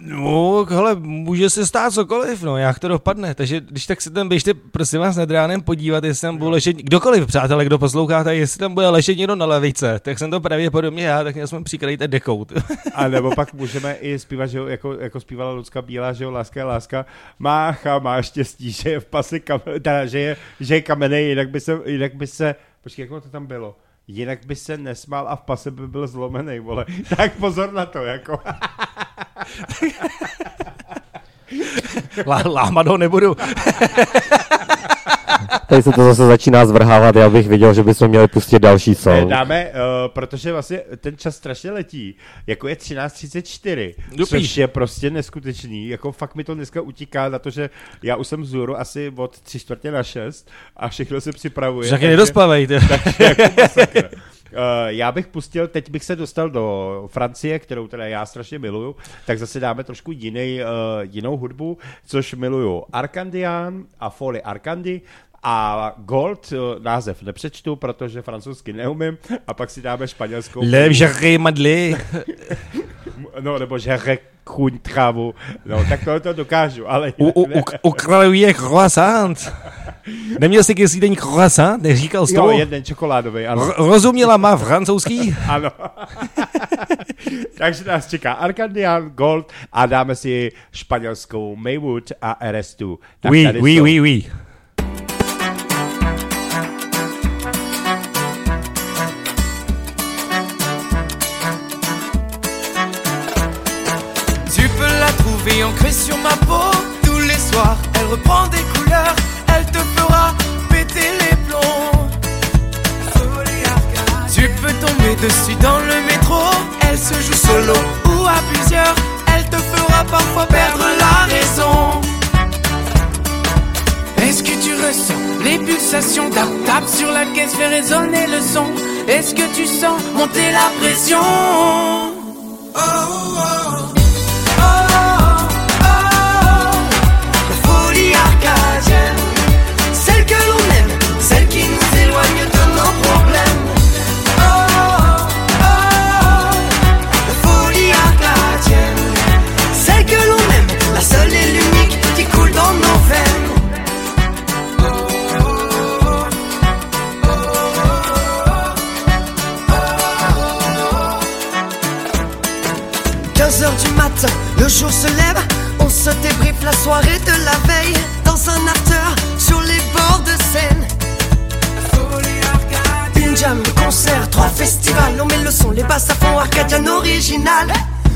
No, hele, může se stát cokoliv, no, jak to dopadne. Takže když tak se tam běžte, prosím vás, nad ránem podívat, jestli tam bude ležet, kdokoliv, přátelé, kdo posloucháte, jestli tam bude ležet někdo na levice, tak jsem to pravděpodobně já, tak měl jsme přikrýt dekou. A nebo pak můžeme i zpívat, že jo, jako, jako zpívala Lucka Bílá, že jo, láska je láska. Mácha má štěstí, že je v pasi kamen, teda, že je, že je kamenej, jinak by se, jinak by se, počkej, jak to tam bylo? Jinak by se nesmál a v pase by byl zlomený, vole. Tak pozor na to, jako. Lá, lámat ho nebudu. Tady se to zase začíná zvrhávat, já bych viděl, že bychom měli pustit další Ne, song. dáme, uh, protože vlastně ten čas strašně letí, jako je 13.34, Dupí. což je prostě neskutečný, jako fakt mi to dneska utíká na to, že já už jsem vzhůru asi od 3 čtvrtě na 6 a všechno se připravuje. Taky nedospavej, ty. jako masakr. Uh, já bych pustil, teď bych se dostal do Francie, kterou teda já strašně miluju, tak zase dáme trošku jiný, uh, jinou hudbu, což miluju Arkandian a Folly Arkandy a Gold, uh, název nepřečtu, protože francouzsky neumím, a pak si dáme španělskou. Le Madley. No, nebo že chuň trávu. No, tak to, to dokážu, ale... U, u, u, ukraduje croissant. Neměl jsi kdysi den croissant? Neříkal jsi Jo, to? jeden čokoládový, ano. R- rozuměla má francouzský? Ano. Takže nás čeká Arkandian, Gold a dáme si španělskou Maywood a RS2. Tak Oui, oui, jsou. oui, oui. Tu peux la trouver ancrée sur ma peau tous les soirs. Elle reprend des couleurs, elle te fera péter les plombs. Tu peux tomber dessus dans le métro. Elle se joue solo ou à plusieurs. Elle te fera parfois perdre la raison. Est-ce que tu ressens les pulsations Tap tap sur la caisse, fait résonner le son? Est-ce que tu sens monter la pression? Oh, oh, oh. 2h du matin, le jour se lève, on se débriefe la soirée de la veille dans un after sur les bords de Seine. Une jam, concert, trois festivals, on met le son, les basses à fond, Arcadian original.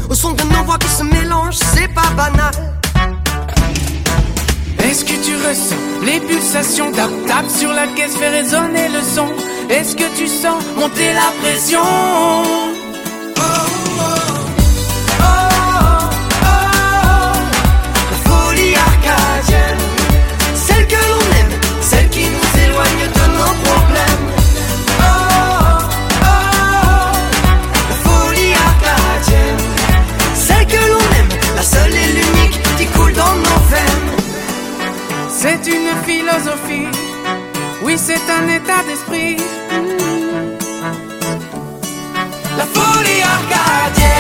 Au son de nos voix qui se mélangent, c'est pas banal. Est-ce que tu ressens les pulsations Tap tap sur la caisse, fait résonner le son? Est-ce que tu sens monter la pression? C'est une philosophie, oui c'est un état d'esprit. La folie arcadienne.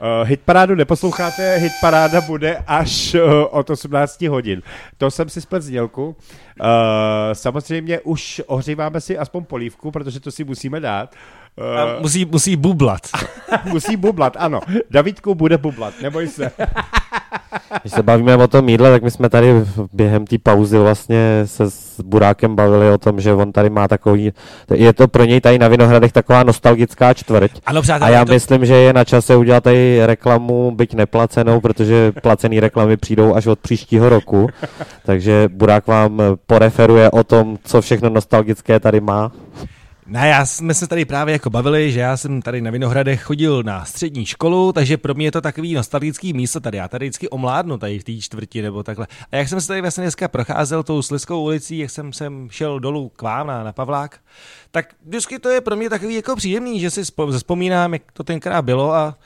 Uh, hitparádu neposloucháte, hitparáda bude až uh, od 18 hodin. To jsem si splet znělku. Uh, samozřejmě už ohříváme si aspoň polívku, protože to si musíme dát. A musí, musí bublat. Musí bublat, ano. Davidku bude bublat, neboj se. Když se bavíme o tom jídle, tak my jsme tady během té pauzy vlastně se s Burákem bavili o tom, že on tady má takový, je to pro něj tady na Vinohradech taková nostalgická čtvrť. Ano, A přátelé, já to, myslím, že je na čase udělat tady reklamu, byť neplacenou, protože placené reklamy přijdou až od příštího roku. Takže Burák vám poreferuje o tom, co všechno nostalgické tady má. Ne, já jsme se tady právě jako bavili, že já jsem tady na Vinohradech chodil na střední školu, takže pro mě je to takový nostalgický místo tady. Já tady vždycky omládnu tady v té čtvrti nebo takhle. A jak jsem se tady vlastně dneska procházel tou Sliskou ulicí, jak jsem sem šel dolů k vám na, na Pavlák, tak vždycky to je pro mě takový jako příjemný, že si vzpomínám, jak to tenkrát bylo a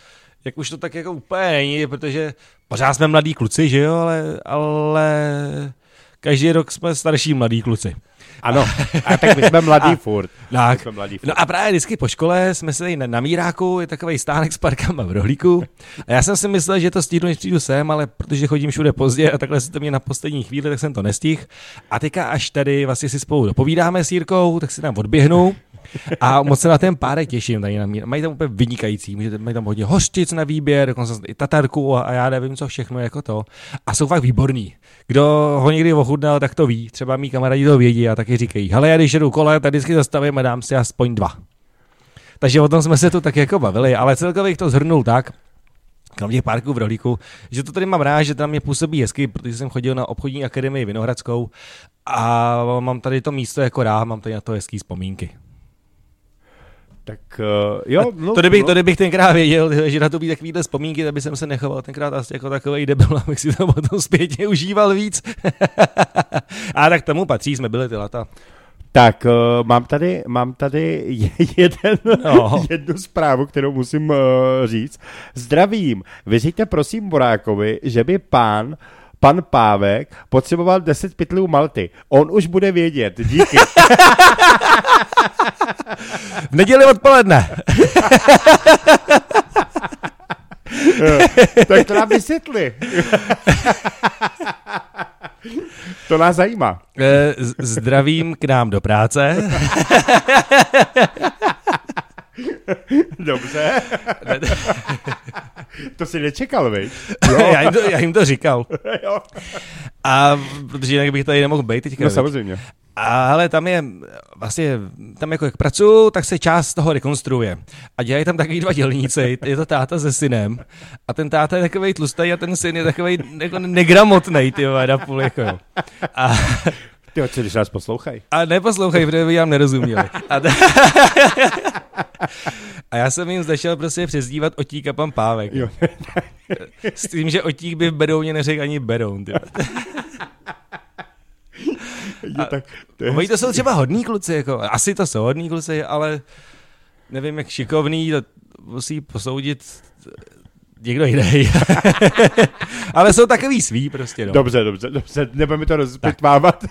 jak už to tak jako úplně není, protože pořád jsme mladí kluci, že jo, ale, ale každý rok jsme starší mladí kluci. Ano, a tak my jsme mladí A- furt. Tak. Jsme mladí furt. No a právě vždycky po škole jsme se na, na Míráku, je takový stánek s parkama v rohlíku. A já jsem si myslel, že to stihnu, než přijdu sem, ale protože chodím všude pozdě a takhle se to mě na poslední chvíli, tak jsem to nestihl. A teďka až tady vlastně si spolu dopovídáme s Jirkou, tak si tam odběhnu. A moc se na ten párek těším tady na. Mají tam úplně vynikající, můžete, mají tam hodně hořčic na výběr, dokonce i tatarku a, a já nevím, co všechno jako to. A jsou fakt výborný. Kdo ho někdy ochutnal, tak to ví. Třeba mý kamarádi to vědí a taky říkají, hele, já když jedu kole, tak vždycky zastavím a dám si aspoň dva. Takže o tom jsme se tu tak jako bavili, ale celkově bych to zhrnul tak, kromě parků v Rohlíku, že to tady mám rád, že tam mě působí hezky, protože jsem chodil na obchodní akademii Vinohradskou a mám tady to místo jako rád, mám tady na to hezký vzpomínky. Tak uh, jo, no, to, kdybych, no. to kdybych tenkrát věděl, že na to být takovýhle vzpomínky, tak bych jsem se nechoval tenkrát asi jako takový debil, abych si to potom zpětně užíval víc. a tak tomu patří, jsme byli ty lata. Tak, uh, mám tady, mám tady je- jeden, No. jednu zprávu, kterou musím uh, říct. Zdravím, vyřiďte prosím Borákovi, že by pán, pan Pávek potřeboval 10 pytlů Malty. On už bude vědět, díky. V neděli odpoledne. tak to nám vysvětli. to nás zajímá. Eh, Zdravím k nám do práce. Dobře. to si nečekal, viď? já, jim to, já jim to říkal. jo. A protože jinak bych tady nemohl být teďka. No viď? samozřejmě. Ale tam je, vlastně, tam jako jak pracuju, tak se část toho rekonstruuje. A dělají tam takový dva dělníci, je to táta se synem. A ten táta je takový tlustý a ten syn je takový jako negramotnej, ty vole, na půl, jako jo. A, Ty co, když nás poslouchají. a neposlouchej, protože by vám nerozuměli. A, a já jsem jim začal prostě přezdívat Otík a pan Pávek. Jo. S tím, že Otík by v Berouně neřekl ani Beroun. Jo, tak, to je to jsou třeba hodní kluci, jako, asi to jsou hodní kluci, ale nevím, jak šikovný, to musí posoudit někdo jiný. ale jsou takový svý prostě, no. Dobře, dobře, dobře, nebudeme to rozpitvávat.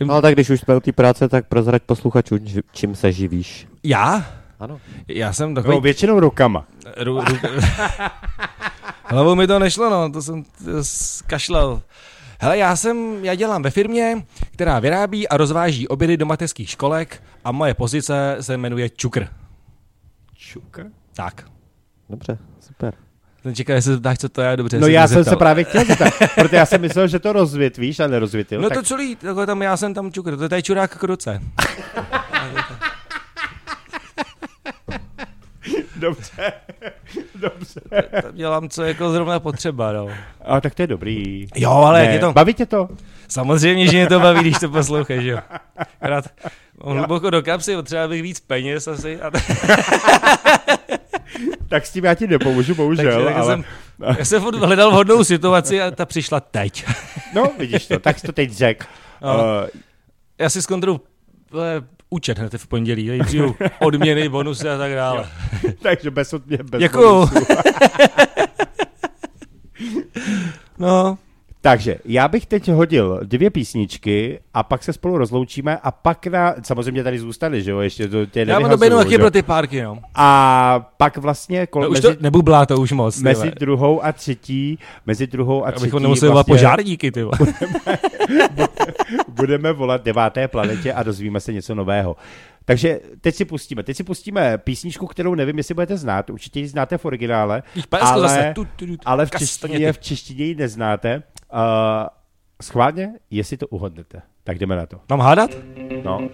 No ale tak když už jsme u té práce, tak prozrať posluchačům, čím se živíš. Já? Ano. Já jsem takový... No, většinou rukama. Ru, ru, Hlavou mi to nešlo, no, to jsem kašlal. Hele, já jsem, já dělám ve firmě, která vyrábí a rozváží obědy do mateřských školek a moje pozice se jmenuje Čukr. Čukr? Tak. Dobře, super. Ten čeká, jestli se ptáš, co to je, dobře. No já jsem se právě chtěl zeptat, protože já jsem myslel, že to rozvětvíš a nerozvětil. No tak... to celý, takhle tam já jsem tam čukr, to je tady čurák k ruce. Dobře, dobře. Dělám, co jako zrovna potřeba, no. A tak to je dobrý. Jo, ale jak Ne, je to... Baví tě to? Samozřejmě, že mě to baví, když to posloucháš, jo. Mám hluboko do kapsy, potřeba bych víc peněz asi. A Tak s tím já ti nepomůžu, bohužel, Takže, tak ale... jsem, já jsem hledal vhodnou situaci a ta přišla teď. No, vidíš to, tak jsi to teď řek. No. Uh, Já si zkontroluji účet hned v pondělí, přijdu odměny, bonusy a tak dále. takže bez odmě, bez Děkuju. No, Takže já bych teď hodil dvě písničky a pak se spolu rozloučíme a pak na, samozřejmě tady zůstane, že jo, ještě to tě Já mám doběhnu taky jo. pro ty párky, no. A pak vlastně kol, no už mezi, to nebublá to už moc. mezi vole. druhou a třetí, mezi druhou a třetí Abychom nemuseli vlastně požárníky, ty vole. budeme volat deváté planetě a dozvíme se něco nového. Takže teď si pustíme. Teď si pustíme písničku, kterou nevím, jestli budete znát. Určitě ji znáte v originále, ale, ale v češtině, v češtině ji neznáte. Uh, schválně, jestli to uhodnete. Tak jdeme na to. Mám hádat? No.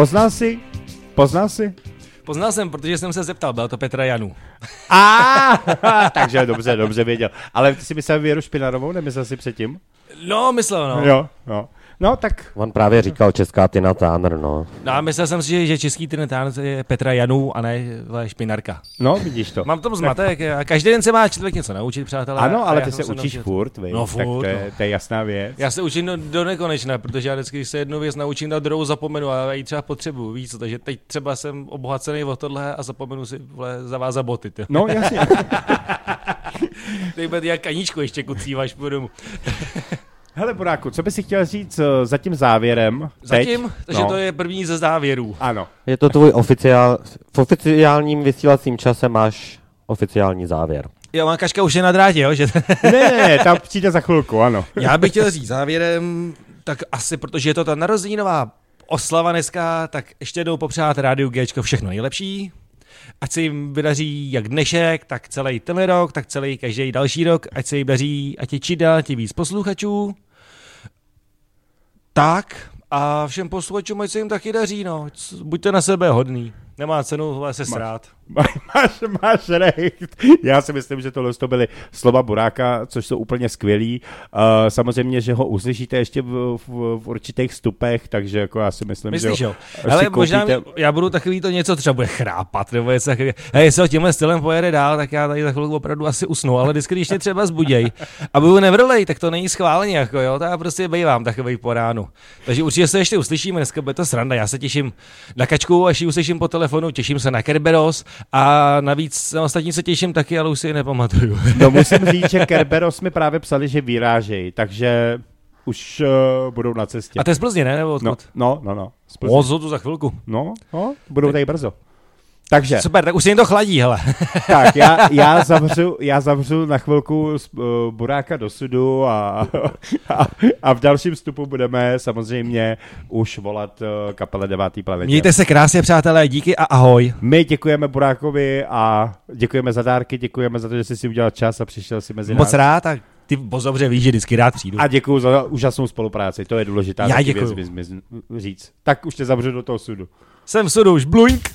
Poznal jsi? Poznal jsi? Poznal jsem, protože jsem se zeptal, byl to Petra Janu. A, takže dobře, dobře věděl. Ale ty si myslel Věru Špinarovou, nemyslel si předtím? No, myslel, no. Jo, jo. No, tak On právě říkal česká Tina Turner, no. No a myslel jsem si, že, český tenetán je Petra Janu a ne vole, Špinarka. No, vidíš to. Mám tom zmatek. a Každý den se má člověk něco naučit, přátelé. Ano, ale ty se učíš naučil- furt, vej. No tak furt, to je, no. to je jasná věc. Já se učím do, do nekonečna, protože já vždycky, když se jednu věc naučím, tak druhou zapomenu a já ji třeba potřebuju, víc, takže teď třeba jsem obohacený o tohle a zapomenu si vole, zavázat boty. Ty. No, jasně. Tady bude jak kaníčku ještě kucíváš po domu. Hele, Boráku, co bys si chtěl říct eh, za tím závěrem? Zatím, Teď? takže no. to je první ze závěrů. Ano. Je to tvůj oficiál, v oficiálním vysílacím čase máš oficiální závěr. Jo, má Kaška už je na drátě, jo? Že... Ne, ne, ne, tam přijde za chvilku, ano. Já bych chtěl říct závěrem, tak asi protože je to ta narozeninová oslava dneska, tak ještě jednou popřát Rádiu Gčko všechno nejlepší. Ať se jim vydaří jak dnešek, tak celý ten rok, tak celý každý další rok, ať se jim daří, ať je čím dál tím víc posluchačů. Tak a všem posluchačům, ať se jim taky daří, no. Buďte na sebe hodný. Nemá cenu se srát. máš, máš recht. Já si myslím, že tohle to byly slova Buráka, což jsou úplně skvělý. Uh, samozřejmě, že ho uslyšíte ještě v, v, v určitých stupech, takže jako já si myslím, Myslíš, že jo? si Ale možná koupíte- mě, já budu takový to něco, třeba bude chrápat, nebo něco takového. Hej, jestli ho tímhle stylem pojede dál, tak já tady za chvilku opravdu asi usnu, ale vždycky, když mě třeba zbuděj a budu nevrlej, tak to není schválně, jako jo, to já prostě bývám takový po ránu. Takže určitě se ještě uslyšíme, dneska bude to sranda, já se těším na kačku, až ji uslyším po telefonu, těším se na Kerberos a navíc na ostatní se těším taky, ale už si je nepamatuju. No musím říct, že Kerberos mi právě psali, že vyrážejí, takže už uh, budou na cestě. A to je z Plzně, ne? Nebo no, odkud? no, no, no. z Plzně. O, co tu za chvilku. No, no, budou tady brzo. Takže, Super, tak už se jim to chladí, hele. tak já, já, zavřu, já zavřu na chvilku uh, Buráka do sudu a, a, a v dalším vstupu budeme samozřejmě už volat uh, kapele 9. planetě. Mějte se krásně, přátelé, díky a ahoj. My děkujeme Burákovi a děkujeme za dárky, děkujeme za to, že jsi si udělal čas a přišel si mezi Moc nás. rád a ty moc dobře víš, že vždycky rád přijdu. A děkuji za úžasnou spolupráci, to je důležitá Já taky děkuju. věc, říct. Tak už tě zavřu do toho sudu. Jsem v sudu už, bluink.